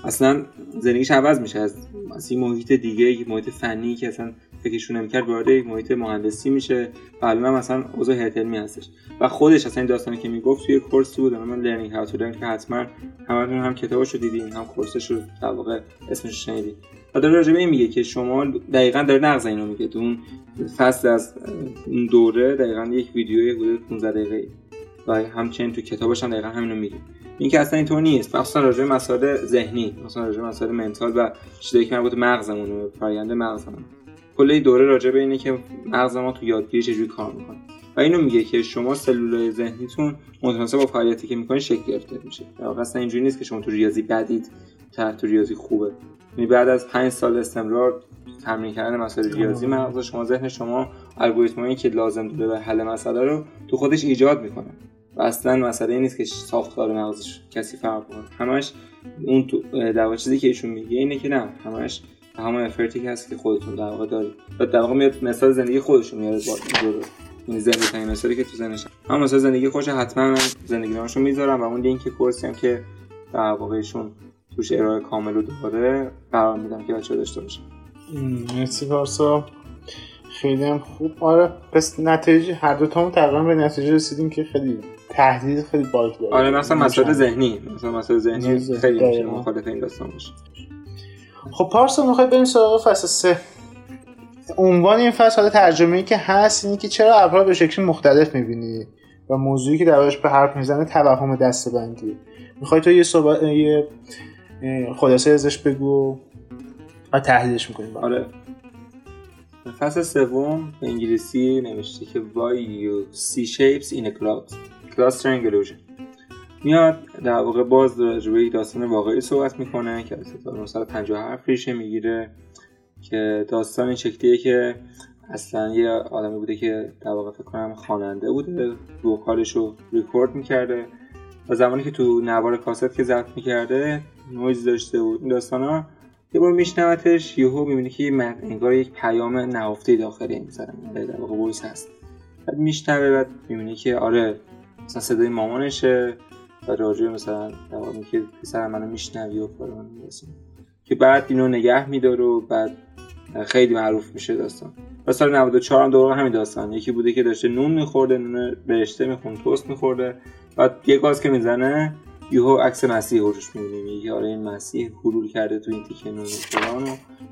اصلا زندگیش عوض میشه. از از این محیط دیگه محیط فنی که اصلا فکرشون نمی‌کرد وارد یک محیط مهندسی میشه و الان هم مثلا اوضاع هرتلمی هستش. و خودش اصلا این داستانی که می‌گفت توی کورسی بود من لرنینگ هاو تو که حتما همتون هم کتابش رو دیدین هم کورسش رو در واقع اسمش شنیدین. و داره راجع این میگه که شما دقیقا داره نقض اینو میگه. تو اون فصل از اون دوره دقیقا یک ویدیوی حدود 15 دقیقه و همچنین تو کتابش هم دقیقا همینو میگه. این که اصلا اینطور نیست. مخصوصا راجع مسائل ذهنی مثلا راجع مسائل منتال و چیزایی که مربوط مغزمونه فرآیند مغزمون. کل دوره راجع به اینه که مغز ما تو یادگیری چجوری کار می‌کنه. و اینو میگه که شما سلولای ذهنیتون متناسب با فعالیتی که می‌کنه شکل گرفته میشه. اصلا اینجوری نیست که شما تو ریاضی بدید تا تو ریاضی خوبه. یعنی بعد از 5 سال استمرار تمرین کردن مسائل ریاضی مغز شما ذهن شما الگوریتمایی که لازم داره به حل مسئله رو تو خودش ایجاد می‌کنه. و اصلا مسئله نیست که ساختار مغزش کسی فرق کنه. همش اون تو در چیزی که ایشون میگه اینه که نه همش همون افرتی که هست که خودتون در واقع دارید. و در واقع میاد مثال زندگی خودشون میاره با این زنده ترین مثالی که تو ذهنش هم مثلا زندگی خوش حتما من زندگی نامشو می‌ذارم و اون لینک کورسی هم که در واقعشون توش ارائه کامل رو داره قرار میدم که بچه داشته باشه مرسی پارسا. خیلی هم خوب. آره پس نتیجه هر دو تامون تقریبا به نتیجه رسیدیم که خیلی تحلیل خیلی باید داره آره مثلا مسائل ذهنی مثلا مسائل ذهنی خیلی میشه مخالف این داستان باشه خب پارسا می‌خوای بریم سراغ فصل سه. عنوان این فصل حالا ترجمه که هست اینه که چرا ابرها به شکل مختلف می‌بینی و موضوعی که دربارش به حرف می‌زنه توهم دستبندی می‌خوای تو یه صحبت یه خلاصه ازش بگو و تحلیلش می‌کنیم. آره. فصل سوم به انگلیسی نوشته که why you see shapes in a cloud. Clustering illusion میاد در واقع باز راجع به داستان واقعی صحبت می‌کنه که از 1957 ریشه می‌گیره که داستان این شکلیه که اصلا یه آدمی بوده که در واقع فکر کنم خواننده بوده وکالش رو ریکورد می‌کرده و زمانی که تو نوار کاست که ضبط می‌کرده نویز داشته بود. این داستان ها یه بار میشنوتش یهو می‌بینی که انگار یک پیام نهفته داخلی مثلا در واقع هست. بعد میشنوه بعد می‌بینی که آره مثلا صدای مامانشه و راجع مثلا در که پسر منو میشنوی و فلان که بعد اینو نگه میداره و بعد خیلی معروف میشه داستان. و سال 94 هم دوباره همین داستان. یکی بوده که داشته نون میخورده نون برشته میخون توست میخورده. بعد یه گاز که می‌زنه یهو عکس مسیح روش می‌بینیم میگه آره این مسیح حلول کرده تو این تیکه نون فلان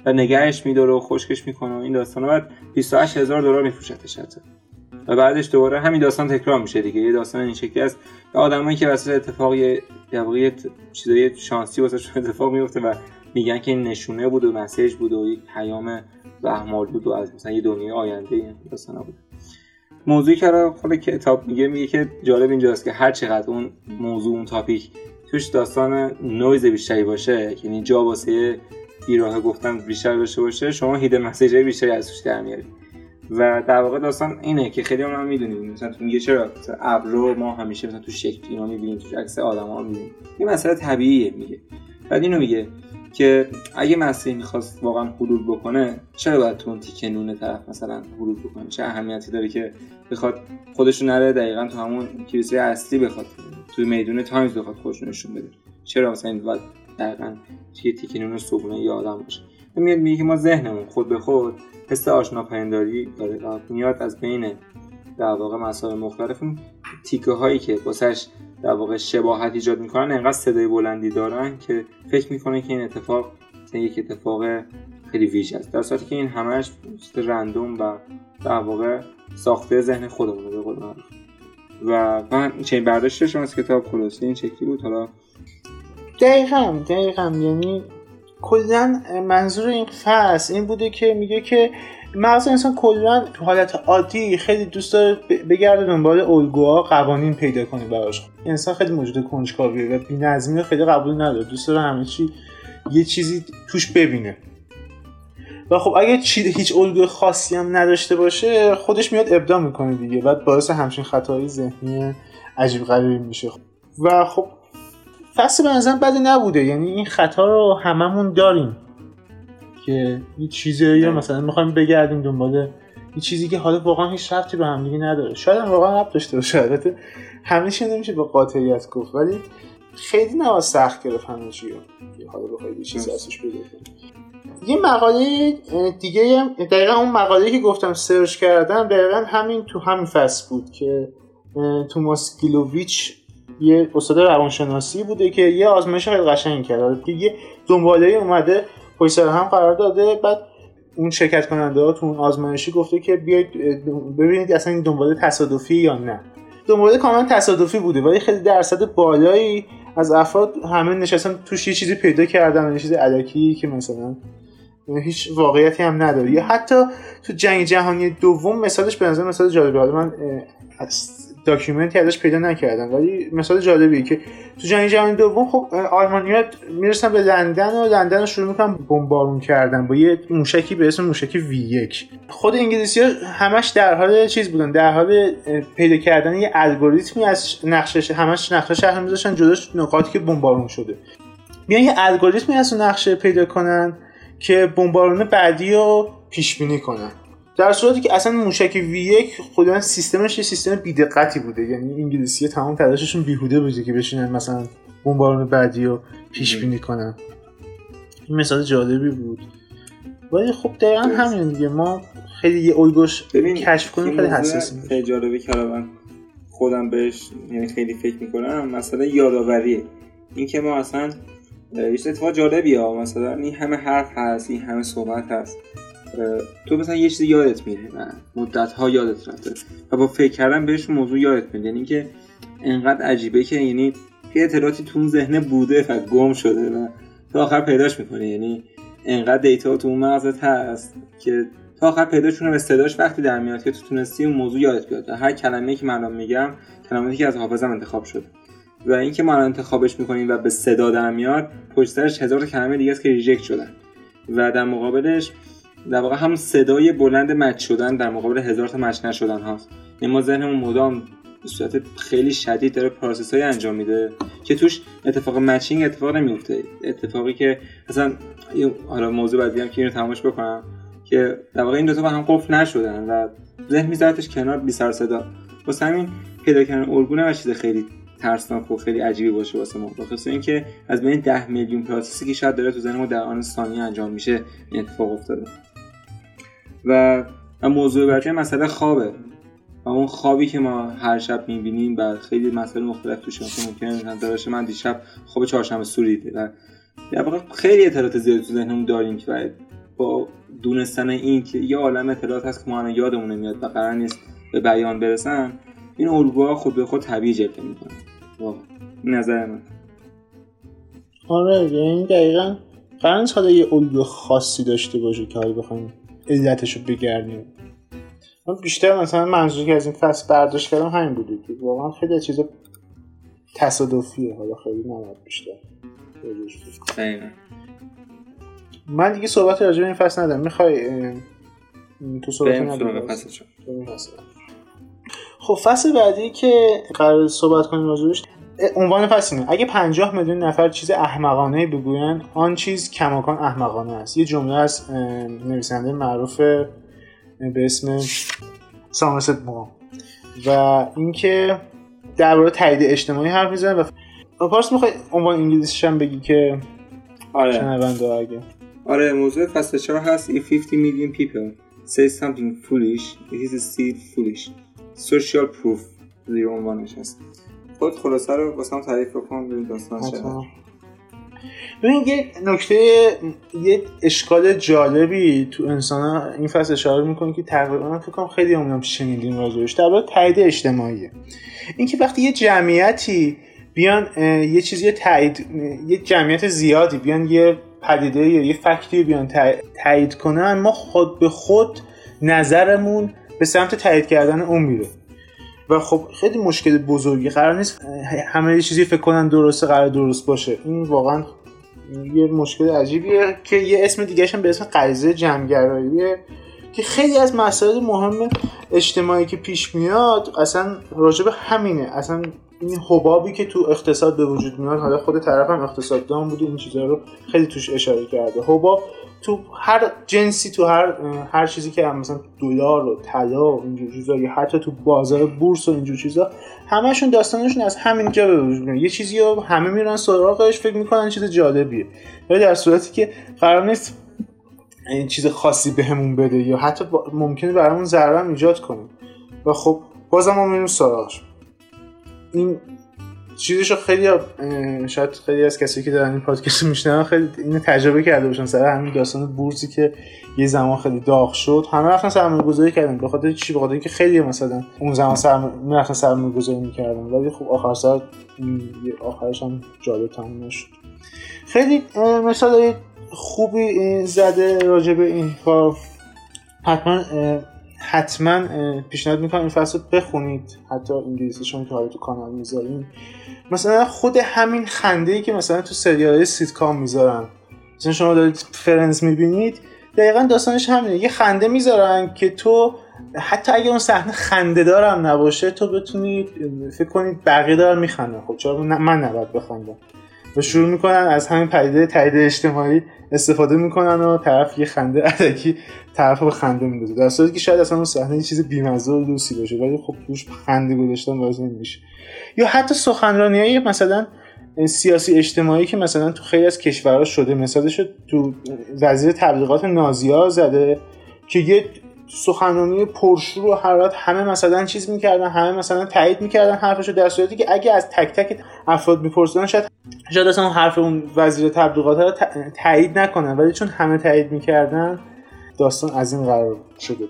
و نگهش میداره و خشکش می‌کنه و این داستان. بعد 28 هزار دلار میفروشتش حتی و بعدش دوباره همین داستان تکرار میشه دیگه. یه داستان این شکلی است. آدمایی که واسه اتفاقی واقع چیزای شانسی واسه اتفاق میفته و میگن که این نشونه بود و مسیج بود و یک پیام بهمال بود و از مثلا یه دنیای آینده این داستان بود. موضوعی که خود کتاب میگه میگه که جالب اینجاست که هر چقدر اون موضوع اون تاپیک توش داستان نویز بیشتری باشه یعنی جا واسه بیراه گفتن بیشتر داشته باشه شما هید مسیج بیشتری از توش در میارید. و در واقع داستان اینه که خیلی هم می‌دونیم. مثلا میگه چرا ابرو ما همیشه مثلا تو شکل اینا می‌بینیم تو عکس آدما می‌بینیم. این مسئله طبیعیه میگه. بعد اینو میگه که اگه مسیح می‌خواست واقعا حلول بکنه چرا باید تو اون تیکه نونه طرف مثلا حلول بکنه؟ چه اهمیتی داره که بخواد خودشو نره دقیقا تو همون کلیسای اصلی بخواد توی میدون تایمز بخواد خودش نشون بده؟ چرا مثلا باید دقیقا توی تیکه نون صبحونه یه آدم باشه؟ میاد میگه ما ذهنمون خود به خود حس آشنا پنداری داره میاد از بین در واقع مسائل مختلف. تیکه هایی که واسش در واقع شباهت ایجاد می‌کنن انقدر صدای بلندی دارن که فکر می‌کنه که این اتفاق یک اتفاق خیلی ویژه است. در صورتی که این همش رندوم و در واقع ساخته ذهن خودمونه به قول و من چنین برداشت از کتاب خلاصی این شکلی بود. حالا دقیقا دقیقا. یعنی کلا منظور این فصل این بوده که میگه که مغز انسان کلا تو حالت عادی خیلی دوست داره بگرده دنبال الگوها قوانین پیدا کنه براش. انسان خیلی موجود کنجکاویه و بی‌نظمی رو خیلی قبول نداره. دوست داره همه چی یه چیزی توش ببینه. و خب اگه چی هیچ الگوی خاصی هم نداشته باشه خودش میاد ابداع می‌کنه دیگه. بعد باعث همچین خطایی ذهنی عجیب غریبی میشه. و خب فصل به نظرم بدی نبوده. یعنی این خطا رو هممون داریم که یه چیزی یا مثلا می‌خوایم بگردیم دنبال یه چیزی که حالا واقعا هیچ رفتی به هم دیگه نداره. شاید هم واقعا رفت داشته باشه البته همه چی نمیشه با قاطعیت گفت ولی خیلی نباید سخت گرفت همه چی که حالا بخواید یه چیزی ازش پیدا یه مقاله دیگه هم دقیقا اون مقاله که گفتم سرچ کردم دقیقا همین تو همین فصل بود که توماس گیلوویچ یه استاد روانشناسی بوده که یه آزمایش خیلی قشنگ کرده که یه دنباله اومده پشت هم قرار داده بعد اون شرکت کننده ها تو اون آزمایشی گفته که بیاید ببینید اصلا این دنباله تصادفی یا نه. دنباله کاملا تصادفی بوده ولی خیلی درصد بالایی از افراد همه نشستن توش یه چیزی پیدا کردن یه چیز علکی که مثلا هیچ واقعیتی هم نداره. یا حتی تو جنگ جهانی دوم مثالش به نظر مثال جالبه من داکیومنتی ازش پیدا نکردم ولی مثال جالبیه که تو جنگ جهانی دوم خب آلمانیا می‌رسن به لندن و لندن رو شروع می‌کنن بمبارون کردن با یه موشکی به اسم موشک وی 1 خود انگلیسی ها همش در حال چیز بودن در حال پیدا کردن یه الگوریتمی از نقشه همش نقشه شهر میذاشتن جلوش نقاطی که بمبارون شده. بیان یه الگوریتمی از نقشه پیدا کنن که بمبارون بعدی رو پیش بینی کنن. در صورتی که اصلا موشک وی 1 خودمون سیستمش یه سیستم بیدقتی بوده. یعنی انگلیسی تمام تلاششون بیهوده بوده که بشینن مثلا بمبارون بعدی رو پیش بینی کنن. این مثال جالبی بود. ولی خب دقیقا همین دیگه. ما خیلی یه الگوش کشف کنیم خیلی حساسی خیلی من خودم بهش یعنی خیلی فکر می‌کنم. مثلا یادآوریه. این که ما اصلا یه اتفاق جالبی ها مثلا این همه حرف هست این همه صحبت هست. تو مثلا یه چیزی یادت میره و مدت ها یادت رفته و با فکر کردن بهش موضوع یادت میره یعنی که انقدر عجیبه که یعنی یه اطلاعاتی تو ذهن بوده و گم شده و تا آخر پیداش می‌کنه یعنی انقدر دیتا تو اون مغزت هست که تا آخر پیداش کنه استعداش وقتی در میاد که تو تونستی اون موضوع یادت بیاد. هر کلمه که من میگم کلماتی که از حافظم انتخاب شده. و اینکه ما انتخابش می‌کنیم و به صدا در میاد پشت هزار کلمه دیگه است که reject شدن. و در مقابلش در واقع هم صدای بلند match شدن در مقابل هزار تا match نشدن هاست. یعنی ما ذهنمون مدام به صورت خیلی شدید داره process های انجام میده که توش اتفاق matching اتفاق نمیفته اتفاقی که اصلا حالا موضوع بعدی هم که اینو تمامش بکنم که در واقع این دو تا با هم قفل نشدن و ذهن میذارتش کنار بی سر صدا. واسه همین پیدا کردن الگو نه چیز خیلی ترسناک و خیلی عجیبی باشه واسه ما. بخاطر اینکه از بین 10 میلیون پروسسی که شاید داره تو ذهن ما در آن ثانیه انجام میشه این اتفاق افتاده. و موضوع بعدی مسئله خوابه. و اون خوابی که ما هر شب می‌بینیم و خیلی مسئله مختلف توش هست ممکنه مثلا من دیشب خواب چهارشنبه سوری دیده و در واقع خیلی اطلاعات زیادی تو ذهنمون داریم که با دونستن این که یه عالم اطلاعات هست که ما یادمون نمیاد و قرار نیست به بیان برسن این الگوها خود به خود طبیعی جلوه می‌کنه. واقعا. نظر من. آره یعنی دقیقا. قرار نیست یه الگو خاصی داشته باشه که حالا بخوایم علتش رو بگردیم من بیشتر مثلا منظوری که از این فصل برداشت کردم همین بوده که واقعا خیلی چیز تصادفیه. حالا خیلی نمید بیشتر من دیگه صحبت راجع به این فصل ندارم. می‌خوای تو صحبت ندارم خب فصل بعدی که قرار صحبت کنیم راجبش عنوان اینه اگه 50 میلیون نفر چیز احمقانه بگوین آن چیز کماکان احمقانه است. یه جمله از نویسنده معروف به اسم سامرست مو و اینکه درباره تایید اجتماعی حرف می‌زنه و پارس می‌خوای عنوان انگلیسیش هم بگی که آره. اگه. آره موضوع فصل 4 هست. If 50 million people say something foolish it is still foolish. Social proof زیر عنوانش هست. خود خلاصه رو هم تعریف بکن ببین داستان چه. ببین یه نکته یه اشکال جالبی تو انسان این فصل اشاره می‌کنه که تقریبا فکر کنم خیلی همونم شنیدیم راجعش. در تایید اجتماعیه. اینکه وقتی یه جمعیتی بیان یه چیزی تایید یه جمعیت زیادی بیان یه پدیده یا یه فکتی بیان تایید کنن ما خود به خود نظرمون به سمت تایید کردن اون میره. و خب خیلی مشکل بزرگی قرار نیست. همه چیزی فکر کنن درسته قرار درست باشه. این واقعا یه مشکل عجیبیه که یه اسم دیگه هم به اسم غریزه جمعگراییه که خیلی از مسائل مهم اجتماعی که پیش میاد اصلا راجب همینه. اصلا این حبابی که تو اقتصاد به وجود میاد حالا خود طرف هم اقتصاددان بوده این چیزا رو خیلی توش اشاره کرده. حباب تو هر جنسی تو هر هر چیزی که مثلا دلار و طلا و اینجور چیزا یا حتی تو بازار بورس و اینجور چیزا همشون داستانشون از همینجا به وجود یه چیزی رو همه میرن سراغش فکر می‌کنن چیز جالبیه. ولی در صورتی که قرار نیست این چیز خاصی بهمون بده یا حتی ممکنه برامون ضرر ایجاد کنه. و خب بازم ما میریم سراغش. این چیزشو خیلی شاید خیلی از کسی که دارن این پادکست میشنن خیلی اینو تجربه کرده باشن. سر همین داستان بورسی که یه زمان خیلی داغ شد. همه رفتن سرمایه گذاری کردن. به خاطر چی؟ به خاطر اینکه خیلی مثلا اون زمان سرمایه می‌رفتن سرمایه گذاری ولی خب آخر سر آخرش هم جالب تموم نشد. خیلی مثال خوبی زده راجع به این کار. حتما حتما پیشنهاد می‌کنم این فصل بخونید. حتی انگلیسیشون که حالا تو کانال می‌ذاریم مثلا خود همین خنده ای که مثلا تو سریال سیتکام می‌ذارن. مثلا شما دارید Friends می‌بینید دقیقا داستانش همینه. یه خنده می‌ذارن که تو حتی اگه اون صحنه خنده دارم نباشه تو بتونی فکر کنید بقیه دارن میخندن. خب چرا؟ من نباید بخندم. و شروع می‌کنن از همین پدیده تایید اجتماعی استفاده می‌کنن و طرف یه خنده علکی طرف به خنده میندازه. در صورتی که شاید اصلا اون صحنه یه چیز بیمزه و دوستی باشه ولی خب توش خنده گذاشتن باز نمیشه. یا حتی سخنرانی های مثلا سیاسی اجتماعی که مثلا تو خیلی از کشورها شده مثالش تو وزیر تبلیغات نازیا زده که یه سخنرانی پرشور و حرارت همه مثلا چیز می‌کردن همه مثلا تایید می‌کردن حرفشو در صورتی که اگه از تک تک افراد میپرسیدن شاید شاید اصلا حرف اون وزیر تبلیغات رو تایید نکنن. ولی چون همه تایید می‌کردن داستان از این قرار شده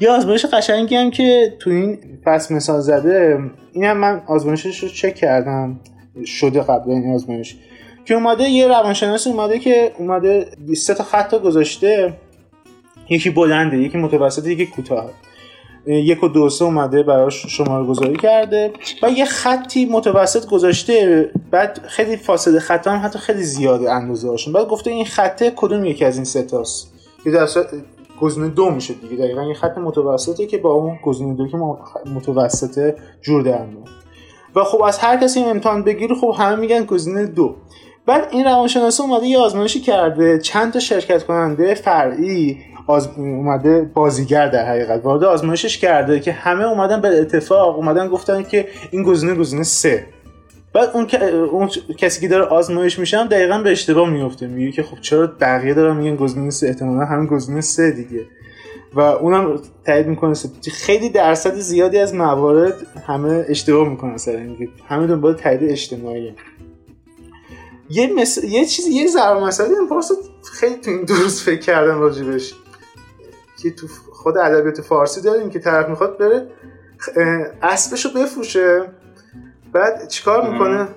یه آزمایش قشنگی هم که تو این فصل مثال زده این هم من آزمایشش رو چک کردم. شده قبل این آزمایش. که اومده یه روانشناس اومده که اومده سه تا خط گذاشته. یکی بلنده یکی متوسط یکی کوتاه. یک و دو سه اومده براش شماره گذاری کرده و یه خطی متوسط گذاشته بعد خیلی فاصله خط هم حتی خیلی زیاده اندازه هاشون. بعد گفته این خطه کدوم یکی از این ستاست که در گزینه دو میشه دیگه. دقیقا یه خط متوسطه که با اون گزینه دو که متوسطه جور در و خب از هر کسی امتحان بگیری خب همه میگن گزینه دو. بعد این روانشناس اومده یه آزمایشی کرده چند تا شرکت کننده فرعی آز... اومده بازیگر در حقیقت وارد آزمایشش کرده که همه اومدن به اتفاق اومدن گفتن که این گزینه گزینه سه. بعد اون, اون کسی که داره آزمایش میشم دقیقا به اشتباه میفته میگه که خب چرا بقیه دارن میگن گزینه سه؟ احتمالا همین گزینه سه دیگه. و اونم تایید می‌کنه خیلی درصد زیادی از موارد همه اشتباه می‌کنن سر این همه دنبال تایید اجتماعی. یه مس... یه چیزی یه ضرب مسئله این خیلی تو این درست فکر کردم راجبش. که تو خود ادبیات فارسی داریم که طرف می‌خواد بره اسبشو بفروشه. بعد چیکار می‌کنه؟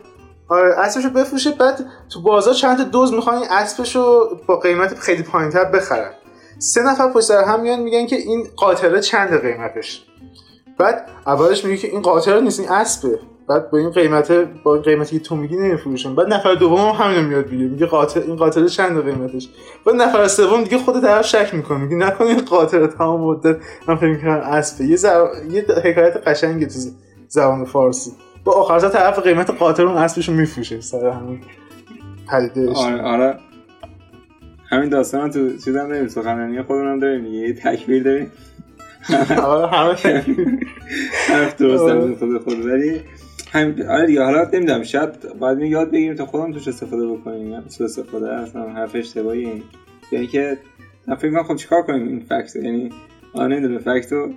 آره اسبشو بفروشه بعد تو بازار چند تا دوز می‌خوان این اسبشو با قیمت خیلی پایینتر بخرن. سه نفر پشت سر هم میان میگن که این قاطره چند قیمتش؟ بعد اولش میگه که این قاطره نیست این اسبه. بعد با این قیمت با این قیمتی که تو میگی نمیفروشن بعد نفر دوم هم همینو میاد میگه میگه قاتل این قاتل چند قیمتش؟ بعد نفر سوم دیگه خود طرف شک می‌کنه میگه نکنه این قاتل تمام مدت. من فکر می‌کنم اسبه یه زر... یه حکایت قشنگی تو زبان فارسی. با آخر طرف قیمت قاتل اون اسبشو میفروشه. سر همین پدیده آره آره. همین داستان تو چیزام داریم. سخنرانی خودمون هم داریم. یه تکبیر داریم. آره همه حرف درست هم خود خود ولی هم آره دیگه حالا نمی‌دونم شاید باید یاد بگیریم تا خودم توش استفاده بکنیم. سو استفاده اصلا حرف اشتباهی یعنی که من فکر کنم خب چیکار کنیم این فکت یعنی آره نمی‌دونم فکت رو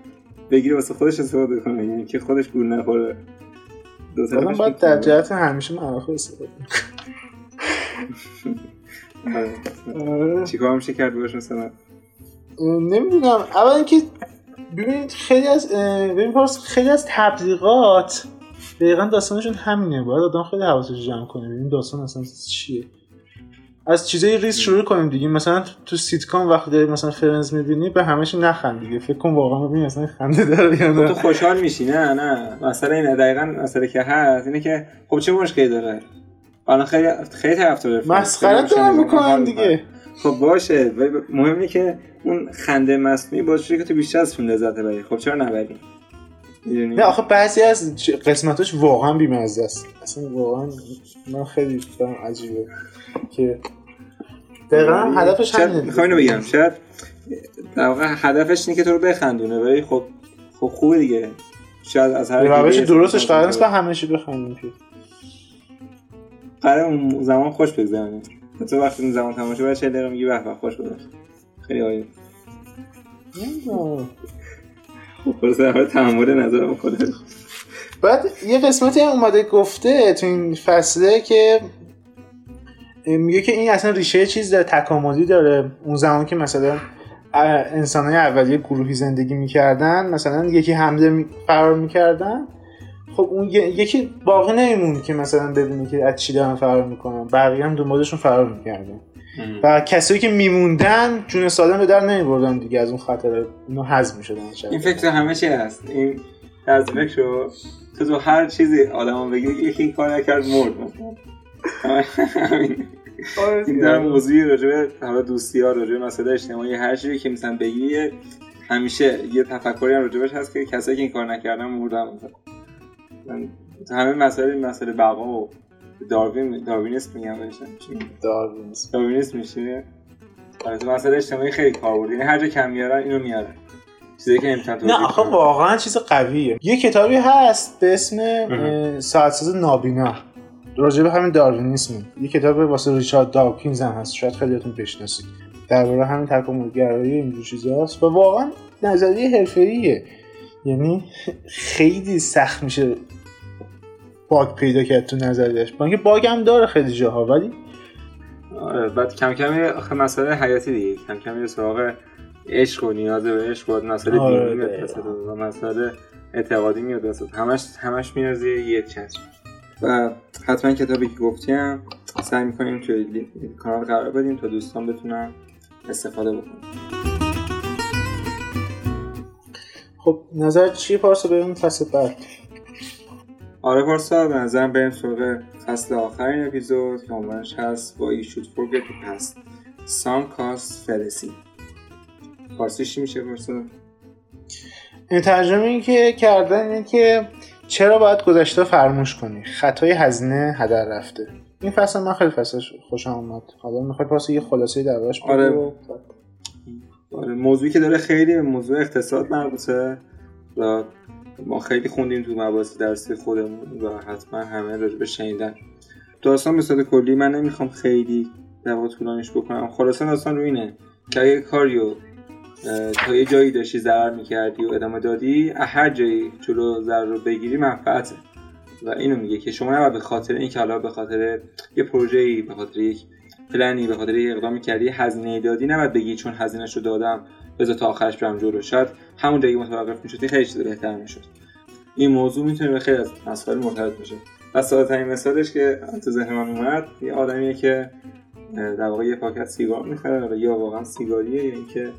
بگیره واسه خودش استفاده کنه. یعنی که خودش گول نخوره. دو طرفش باید در جهت همیشه معرفه استفاده آره. چیکار میشه کرد باش مثلا نمی‌دونم. اول اینکه ببینید خیلی از ببین خیلی از تبلیغات دقیقا داستانشون همینه. باید آدم خیلی حواسش جمع کنه. ببین داستان اصلا چیه. از چیزای ریز شروع کنیم دیگه. مثلا تو سیتکام وقتی داری مثلا Friends می‌بینی به همش نخند دیگه. فکر کن واقعا ببین مثلا خنده داره یا نه. تو خوشحال میشی. نه نه. مثلا اینه دقیقا مسئله که هست اینه که خب چه مشکلی داره؟ الان خیلی خیلی طرفدار مسخره دارن می‌کنن دیگه. خب باشه. مهم اینه که اون خنده مصنوعی باشه که تو بیشتر از فیلم لذت ببری. خب چرا نبری؟ نه آخه بعضی از قسمتاش واقعا بیمزه است. اصلا واقعا من خیلی برام عجیبه که دقیقا هدفش همینه. می‌خوام اینو بگم شاید در واقع هدفش اینه که تو رو بخندونه ولی خب خب خوبه دیگه. شاید از هر روش درستش قرار نیست به همه چی بخندیم که. قرار اون زمان خوش بگذرونیم. تو وقتی اون زمان تماشا باید 40 دقیقه میگی به به خوش گذشت. خیلی عالی. در تحمل نظر بکنه بعد یه قسمتی هم اومده گفته تو این فصله که میگه که این اصلا ریشه چیز داره تکاملی داره. اون زمان که مثلا انسان های اولیه گروهی زندگی می‌کردن مثلا یکی حمله فرار می‌کردن. خب اون یکی باقی نمیمون که مثلا ببینی که از چی دارن فرار می‌کنن. بقیه هم دنبالشون فرار می‌کردن. و کسایی که میموندن جون سالم به در نمیبردن دیگه از اون خطر اینو حذف می‌شدن این فکر همه چی هست. این از فکر تو تو هر چیزی آدم بگی یکی این کار نکرد مرد. این در موضوعی راجبه حالا دوستی ها راجبه مسئله اجتماعی هر چیزی که مثلا بگی همیشه یه تفکری هم راجبش هست که کسایی که این کار نکردن مردن. همه مسئله مسئله بقا و داروین داروینیسم میگم بهش. داروینیسم داروینیسم میشه؟ آره تو مسئله اجتماعی خیلی کار بود. یعنی هر جا کم میارن اینو میارن. چیزی که امتحان نه آخه واقعا چیز قویه. یه کتابی هست به اسم ساعتساز نابینا. راجع به همین داروینیسم یه کتاب واسه ریچارد داوکینز هم هست. شاید خیلیاتون بشناسید. درباره همین تکاملگرایی اینجور چیزاست. و واقعا نظریه حرفه‌ایه. یعنی خیلی سخت میشه باگ پیدا کرد تو نظریش با اینکه باگ هم داره خیلی جاها ولی آره بعد کم کم آخه مسئله حیاتی دیگه. کم کم یه سراغ عشق و نیاز به عشق و مسئله آره دینی میاد و مسئله اعتقادی میاد همش همش میاد یه چتر و حتما کتابی که گفتیم سعی می‌کنیم توی کانال قرار بدیم تا دوستان بتونن استفاده بکنن. خب نظر چیه پارسا بریم فصل بعد. آره پارسا به نظرم بریم سراغ فصل آخرین اپیزود که عنوانش هست با the Past Some Cost Fallacy پارسی چی میشه پارسا؟ این ترجمه این که کردن اینه که چرا باید گذشته فرموش کنی؟ خطای هزینه هدر رفته. این فصل من خیلی فصلش خوشم اومد. حالا می‌خوای پاس یه خلاصه دربارش آره. آره موضوعی که داره خیلی به موضوع اقتصاد مربوطه. و ما خیلی خوندیم تو مباحث درسی خودمون و حتما همه راجع به شنیدن. داستان به صورت کلی من نمی‌خوام خیلی در طولانیش بکنم. خلاصا داستان رو اینه که اگه کاریو تا یه جایی داشتی ضرر می‌کردی و ادامه دادی هر جایی جلو ضرر رو بگیری منفعته. و اینو میگه که شما نباید به خاطر این که به خاطر یه پروژه‌ای به خاطر یک پلنی به خاطر یه اقدامی کردی هزینه دادی نباید بگی چون هزینه‌شو دادم. بذار تا آخرش برم جلو. شاید همون جایی متوقف می‌شدی خیلی چیز بهتر می‌شد. این موضوع می‌تونه به خیلی از مسائل مرتبط بشه. و ساده مثالش که تو ذهن من اومد یه آدمیه که در واقع یه پاکت سیگار می‌خره یا واقعا سیگاریه یا اینکه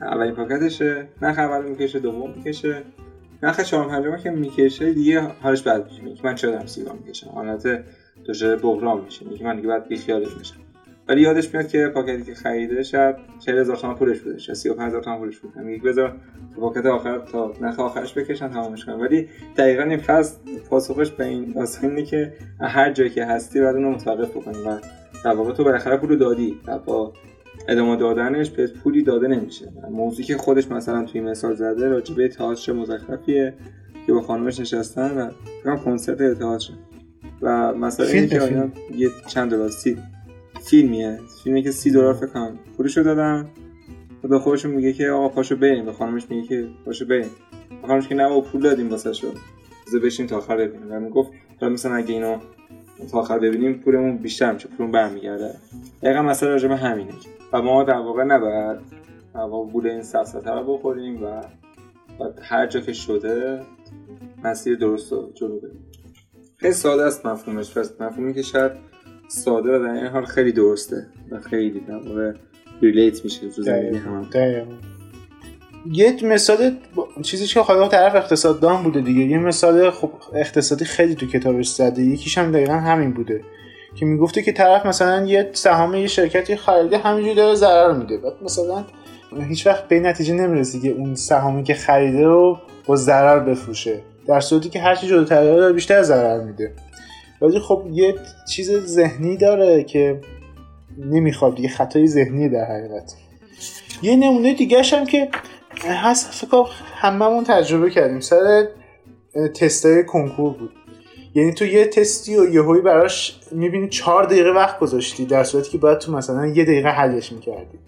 اولین پاکتشه نخ اول می‌کشه دوم می‌کشه. نخ چهارم پنجم که می‌کشه دیگه حالش بد میشه. من چرا دارم سیگار می‌کشم؟ حالت دچار بحران میشه. میگه من دیگه بعد بیخیالش میشم ولی یادش میاد که پاکتی که خریده شاید 40000 تومان پولش بوده شاید 35000 تومان پولش بوده. میگه بذار پاکت آخر تا نخ آخرش بکشن تمامش کنم ولی دقیقا این فصل پاسخش به این داستان که هر جایی که هستی بعد اونو متوقف بکنی و در واقع تو بالاخره پول دادی و با ادامه دادنش به پولی داده نمیشه. موضوعی که خودش مثلا توی مثال زده راجبه تئاتر مزخرفیه که با خانمش نشستن و کنسرت تئاتر و مثلا این که یه چند دلار سی فیلمیه. فیلمی که سی دلار فکر کنم پولشو دادن و به خودشون میگه که آقا پاشو بریم. به خانمش میگه که پاشو بریم. خانمش که نه با پول دادیم واسه شو بشین تا آخر ببینیم. و می‌گفت مثلا اگه اینو تا آخر ببینیم پولمون بیشتر میشه پولمون برمیگرده. دقیقا مسئله راجع به همینه. و ما در واقع نباید در واقع این سفسته رو بخوریم و هر جا که شده مسیر درست رو جلو بریم. خیلی ساده است مفهومش. پس مفهومی که شاید ساده و در این حال خیلی درسته و خیلی در واقع ریلیت میشه تو زندگی هم یه مثال چیزی که خدا طرف اقتصاددان بوده دیگه. یه مثال خب اقتصادی خیلی تو کتابش زده. یکیش هم دقیقا همین بوده که می‌گفته که طرف مثلا یه سهام یه شرکتی خریده همینجوری داره ضرر میده. بعد مثلا هیچ وقت به نتیجه نمی‌رسه که اون سهامی که خریده رو با ضرر بفروشه. در صورتی که هرچی جلوتر داره بیشتر ضرر میده. ولی خب یه چیز ذهنی داره که نمی‌خواد دیگه خطای ذهنی در حقیقت. یه نمونه دیگه هم که هست فکر هممون تجربه کردیم سر تستای کنکور بود. یعنی تو یه تستی و یهویی براش می‌بینی چهار دقیقه وقت گذاشتی در صورتی که باید تو مثلا یه دقیقه حلش می‌کردی.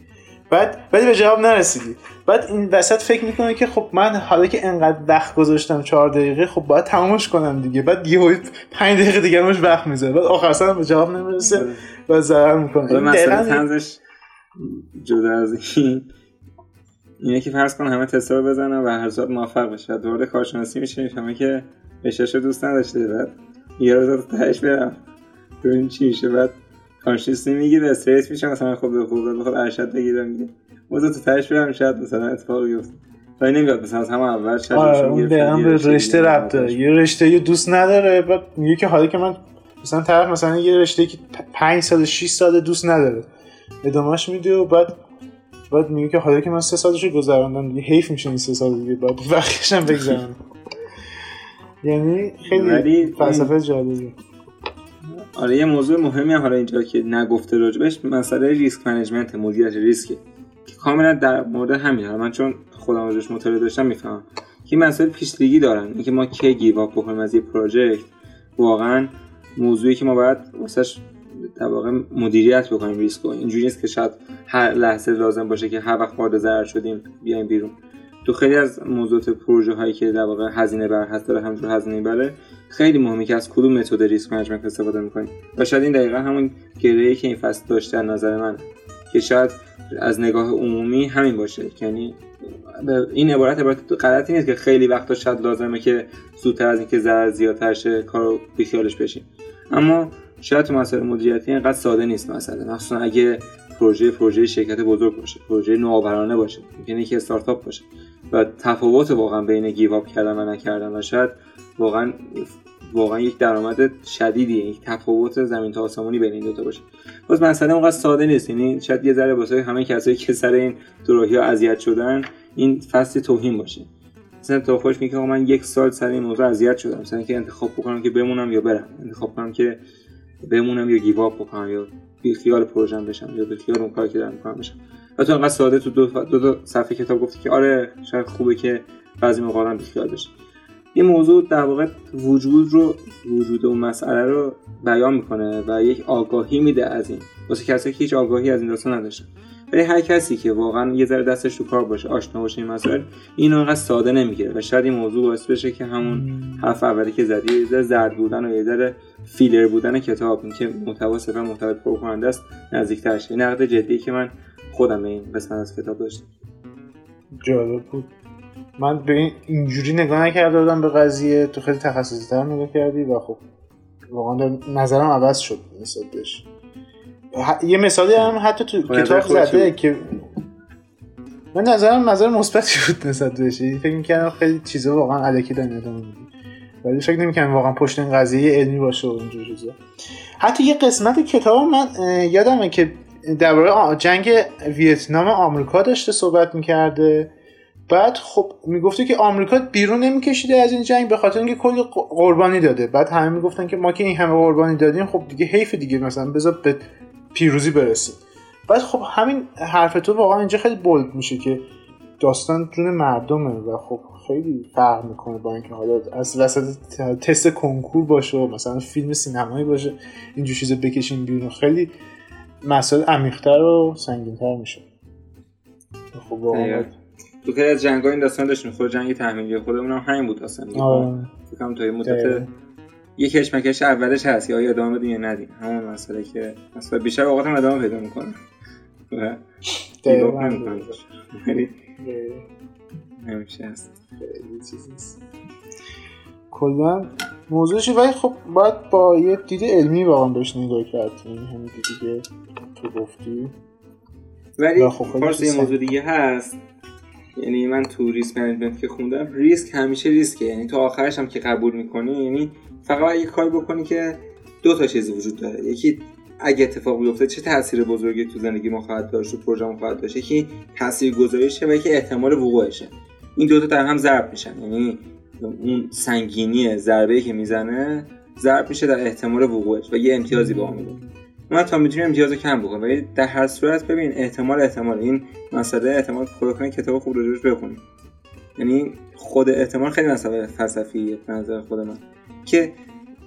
بعد ولی به جواب نرسیدی. بعد این وسط فکر می‌کنه که خب من حالا که انقدر وقت گذاشتم چهار دقیقه خب باید تمامش کنم دیگه. بعد یه پنج دقیقه دیگه همش وقت می‌ذاره. بعد آخر سر به جواب نمی‌رسه و ضرر می‌کنه. مثلا تنزش جدا از این. اینه که فرض کن همه تستا رو بزنن و هر صورت موفق بشه. دوباره کارشناسی میشه می‌فهمه که اشتش دوست نداشته. بعد یه روز تهش برم. ببین چی میشه؟ بعد کانشنسی می‌گیره استریس میشه مثلا خب به خوب بخواد ارشد بگیره میگه موضوع تو تهش برم شاید مثلا اتفاق بیفته. ولی نمیاد مثلا از همه اول شاید آره به رشته ربط داره یه رشته یه دوست نداره بعد میگه که حالا که من مثلا طرف مثلا یه رشته که 5 سال 6 سال دوست نداره ادامهش میده و بعد بعد میگه که حالا که من سه سالشو گذراندم دیگه حیف میشه این سه سال دیگه بعد وقتش هم بگذرونم یعنی خیلی فلسفه جالبی آره یه موضوع مهمی هم حالا اینجا که نگفته راجبش مسئله ریسک منیجمنت مدیریت ریسکه که کاملا در مورد همین. من چون خودم راجبش مطالعه داشتم می‌فهمم. که مسئله پیشلیگی دارن. اینکه ما کی give up بکنیم از یه project واقعا موضوعی که ما باید واسش در واقع مدیریت بکنیم ریسک اینجوری نیست که شاید هر لحظه لازم باشه که هر وقت وارد ضرر شدیم بیایم بیرون. تو خیلی از موضوعات پروژه هایی که در واقع هزینه بر هست داره همجور هزینه بره خیلی مهمه که از کدوم متد risk management استفاده می‌کنیم و شاید این دقیقا همون گرهی که این فصل داشته از نظر من که شاید از نگاه عمومی همین باشه. یعنی این عبارت عبارت غلطی نیست که خیلی وقتا شاید لازمه که زودتر از اینکه ضرر زیادتر شه کارو بیخیالش بشیم. اما شاید تو مسائل مدیریتی اینقدر ساده نیست مثلا. مخصوصا اگه پروژه پروژه شرکت بزرگ باشه پروژه نوآورانه باشه یعنی که استارتاپ باشه. و تفاوت واقعا بین گیو اپ کردن و نکردن و شاید واقعا واقعا یک درآمد شدیدیه یک تفاوت زمین تا آسمانی بین این دو تا باشه. باز مسئله اونقدر ساده نیست یعنی شاید یه ذره واسه همه کسایی که سر این دوراهی ها اذیت شدن این فصل توهین باشه. مثلا تو خوش میگه من یک سال سر این موضوع اذیت شدم مثلا که انتخاب بکنم که بمونم یا برم انتخاب کنم که بمونم یا گیو اپ بکنم یا بی خیال پروژم بشم یا بی خیال اون کاری که دارم می‌کنم بشم. و تو انقدر ساده تو دو, دو, دو صفحه کتاب گفتی که آره شاید خوبه که بعضی موقع هم بی خیال بشه. این موضوع در واقع وجود رو وجود اون مسئله رو بیان می‌کنه و یک آگاهی میده از این. واسه کسایی که هیچ آگاهی از این داستان نداشتن. ولی هر کسی که واقعا یه ذره دستش تو کار باشه آشنا باشه این مسائل اینو انقدر ساده نمی‌گیره و شاید این موضوع باعث بشه که همون حرف اولی که زدی یه ذره زرد بودن و یه ذره فیلر بودن کتاب این که محتوا صرفا محتوا پرکننده است نزدیکتر شه نقد جدی که من خودم به این قسمت از کتاب داشتم. جالب بود. من به این اینجوری نگاه نکرده بودم به قضیه. تو خیلی تخصصی تر نگاه کردی و خب واقعا نظرم عوض شد نسبت بهش. یه مثالی هم حتی تو کتاب زده که من نظرم نظر مثبتی بود نسبت بهش. فکر می‌کردم خیلی چیزا واقعا الکی دارن ولی فکر نمی‌کنم واقعا پشت این قضیه علمی باشه و اینجور چیزا. حتی یه قسمت کتاب من یادمه که درباره جنگ ویتنام آمریکا داشته صحبت می‌کرده. بعد خب می‌گفته که آمریکا بیرون نمیکشیده از این جنگ به خاطر اینکه کلی قربانی داده. بعد همه می‌گفتن که ما که این همه قربانی دادیم خب دیگه حیف دیگه مثلا بذار به پیروزی برسیم بعد خب همین حرف تو واقعا اینجا خیلی بولد میشه که داستان جون مردمه و خب خیلی فرق می‌کنه با اینکه حالا از وسط تست کنکور باشه و مثلا فیلم سینمایی باشه اینجور چیزا بکشیم بیرون. خیلی مسائل عمیق‌تر و سنگین‌تر میشه. خب تو خیلی از جنگ‌ها این داستان داشتیم. خود جنگ تحمیلی خودمون هم همین بود اصلا. فکر تا یه مدت یه کشمکش اولش هست یا ادامه بدیم یا ندیم همون مسئله که مثلا بیشتر اوقات هم ادامه پیدا می‌کنه. و نمیشه هست. کلا موضوعش ولی خب باید با یه دید علمی واقعا بهش نگاه کرد این همین دیدی که تو گفتی. ولی خب یه موضوع دیگه هست. یعنی من تو risk management که خوندم ریسک همیشه ریسکه یعنی تو آخرش هم که قبول می‌کنی یعنی فقط یه کاری بکنی که دو تا چیز وجود داره. یکی اگه اتفاق بیفته چه تاثیر بزرگی تو زندگی ما خواهد داشت تو پروژه ما خواهد داشت. یکی تاثیر گذاریشه و یکی احتمال وقوعشه. این دوتا در هم ضرب میشن. یعنی اون سنگینی ضربه که می‌زنه ضرب میشه در احتمال وقوعش و یه امتیازی به ما میده. ما تا می‌تونیم امتیاز کم بکنیم ولی در هر صورت ببین احتمال احتمال. این مسئله احتمال خدا کنه کتاب خوب راجبش بخونیم یعنی خود احتمال خیلی مسئله فلسفیه به نظر خود من. که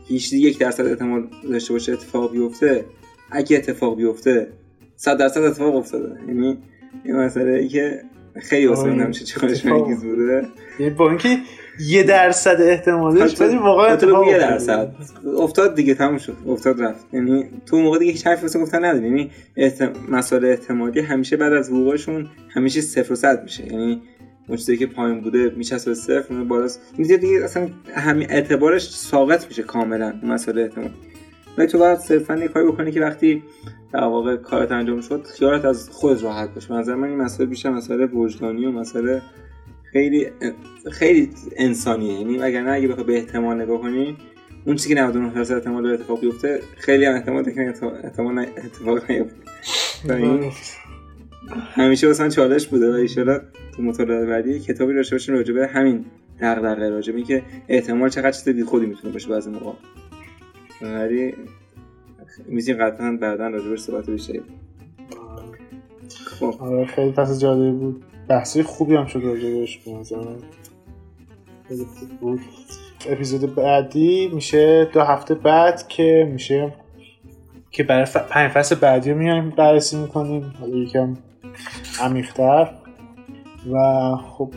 هیچ یک درصد احتمال داشته باشه اتفاق بیفته اگه اتفاق بیفته صد درصد اتفاق افتاده. یعنی این مسئله ای که خیلی واسه من. همیشه چالش. انگیز بوده. یه با اینکه یه درصد احتمالش ولی واقعا اتفاق یه. درصد. افتاد دیگه تموم شد. افتاد رفت. یعنی تو موقع دیگه هیچ حرفی واسه گفتن نداری یعنی احتم... مسائل احتمالی همیشه بعد از وقوعشون همیشه صفر و صد میشه. یعنی اون چیزی که پایین بوده میچسبه به صفر اون بالاست. این دیگه, اصلا همین اعتبارش ساقط میشه کاملا اون مسئله احتمال ولی تو باید صرفا یه کاری بکنی که وقتی در واقع کارت انجام شد خیالت از خود راحت باشه. نظر من این مسئله بیشتر مسئله وجدانی و مسئله خیلی خیلی انسانیه. یعنی وگرنه اگه بخوای به احتمال نگاه کنی اون چیزی که 99 درصد احتمال داره اتفاق بیفته خیلی هم احتمال داره که احتمال نه- اتفاق نیفته. این همیشه واسه چالش بوده و ایشالا تو مطالعه بعدی کتابی داشته باشیم راجع به همین دغدغه راجع به اینکه احتمال چقدر چیز بی خودی می‌تونه باشه بعضی موقع. ولی می‌تونیم قطعا بعدا راجع بهش صحبت بیشتری خب. آره خیلی پس جالبی بود. بحثی خوبی هم شد راجبش به نظر. من. خیلی خوب بود. اپیزود بعدی میشه دو هفته بعد که میشه که برای ف... پنج فصل بعدی میایم بررسی می‌کنیم. حالا یکم عمیق‌تر. و خب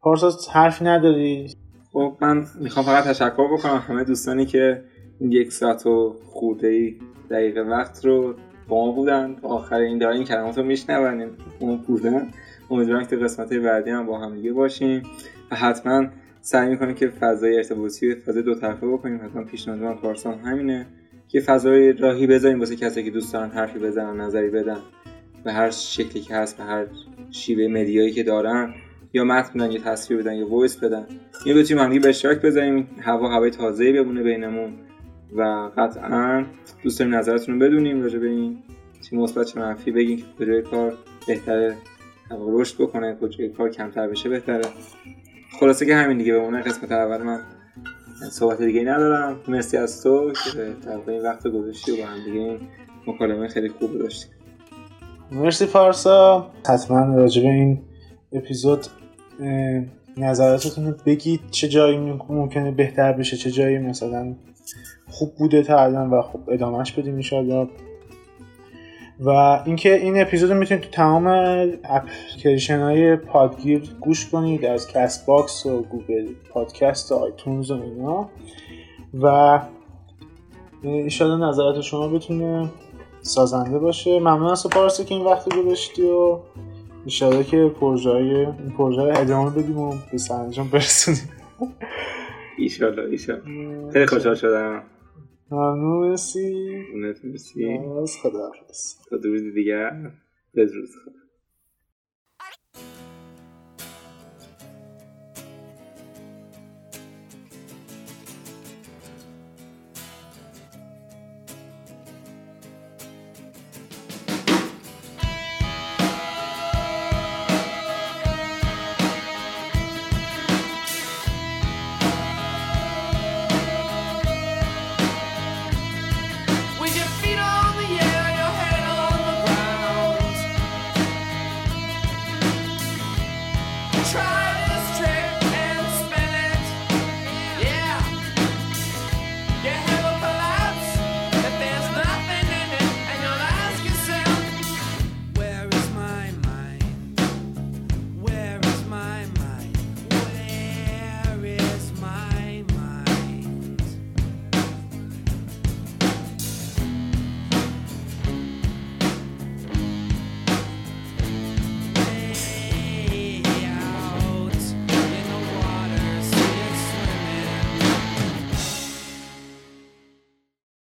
پارسا حرفی نداری؟ خب من می‌خوام فقط تشکر بکنم همه دوستانی که این یک ساعت و خورده ای دقیقه وقت رو با ما بودن. آخر این دارن این کلمات رو میشنون اون بودن. امیدوارم که قسمت بعدی هم با هم دیگه باشیم و حتما سعی می‌کنیم که فضای ارتباطی فضای دو طرفه بکنیم. حتما پیشنهاد من پارسا هم همینه که فضای راهی بذاریم واسه کسی که دوست دارن حرفی بزنن نظری بدن. به هر شکلی که هست به هر شیوه media یی که دارن یا متن بدن یا تصویر بدن یا voice بدن. اینو بتونیم همدیگه به اشتراک بذاریم هوا هوای تازه‌ای بمونه بینمون و قطعا دوست داریم نظرتون رو بدونیم راجع به این چه مثبت چه منفی بگیم که کجای کار بهتره رشد بکنه کجای کار کمتر بشه بهتره. خلاصه که همین دیگه بمونه قسمت اول من صحبت دیگه ندارم. مرسی از تو که واقع این وقت گذاشتی و با هم دیگه مکالمه خیلی خوب داشتیم مرسی پارسا. حتما راجع به این اپیزود نظراتتون رو بگید. چه جایی ممکنه بهتر بشه چه جایی مثلا خوب بوده تا الان و خب ادامهش بدیم انشاءالله. و اینکه این اپیزود رو می‌تونید تو تمام اپلیکیشن های پادگیر گوش کنید از Castbox و Google Podcast و iTunes و اینا. و ایشالا نظرات شما بتونه سازنده باشه. ممنون از تو پارسا که این وقت گذاشتی و ایشالا که پروژه این پروژه رو ادامه بدیم و به سرانجام برسونیم. ایشالله ایشالله خیلی خوشحال شدم. ممنون مرسی. مرسی. از خدا روز دیگر بدرود. خدا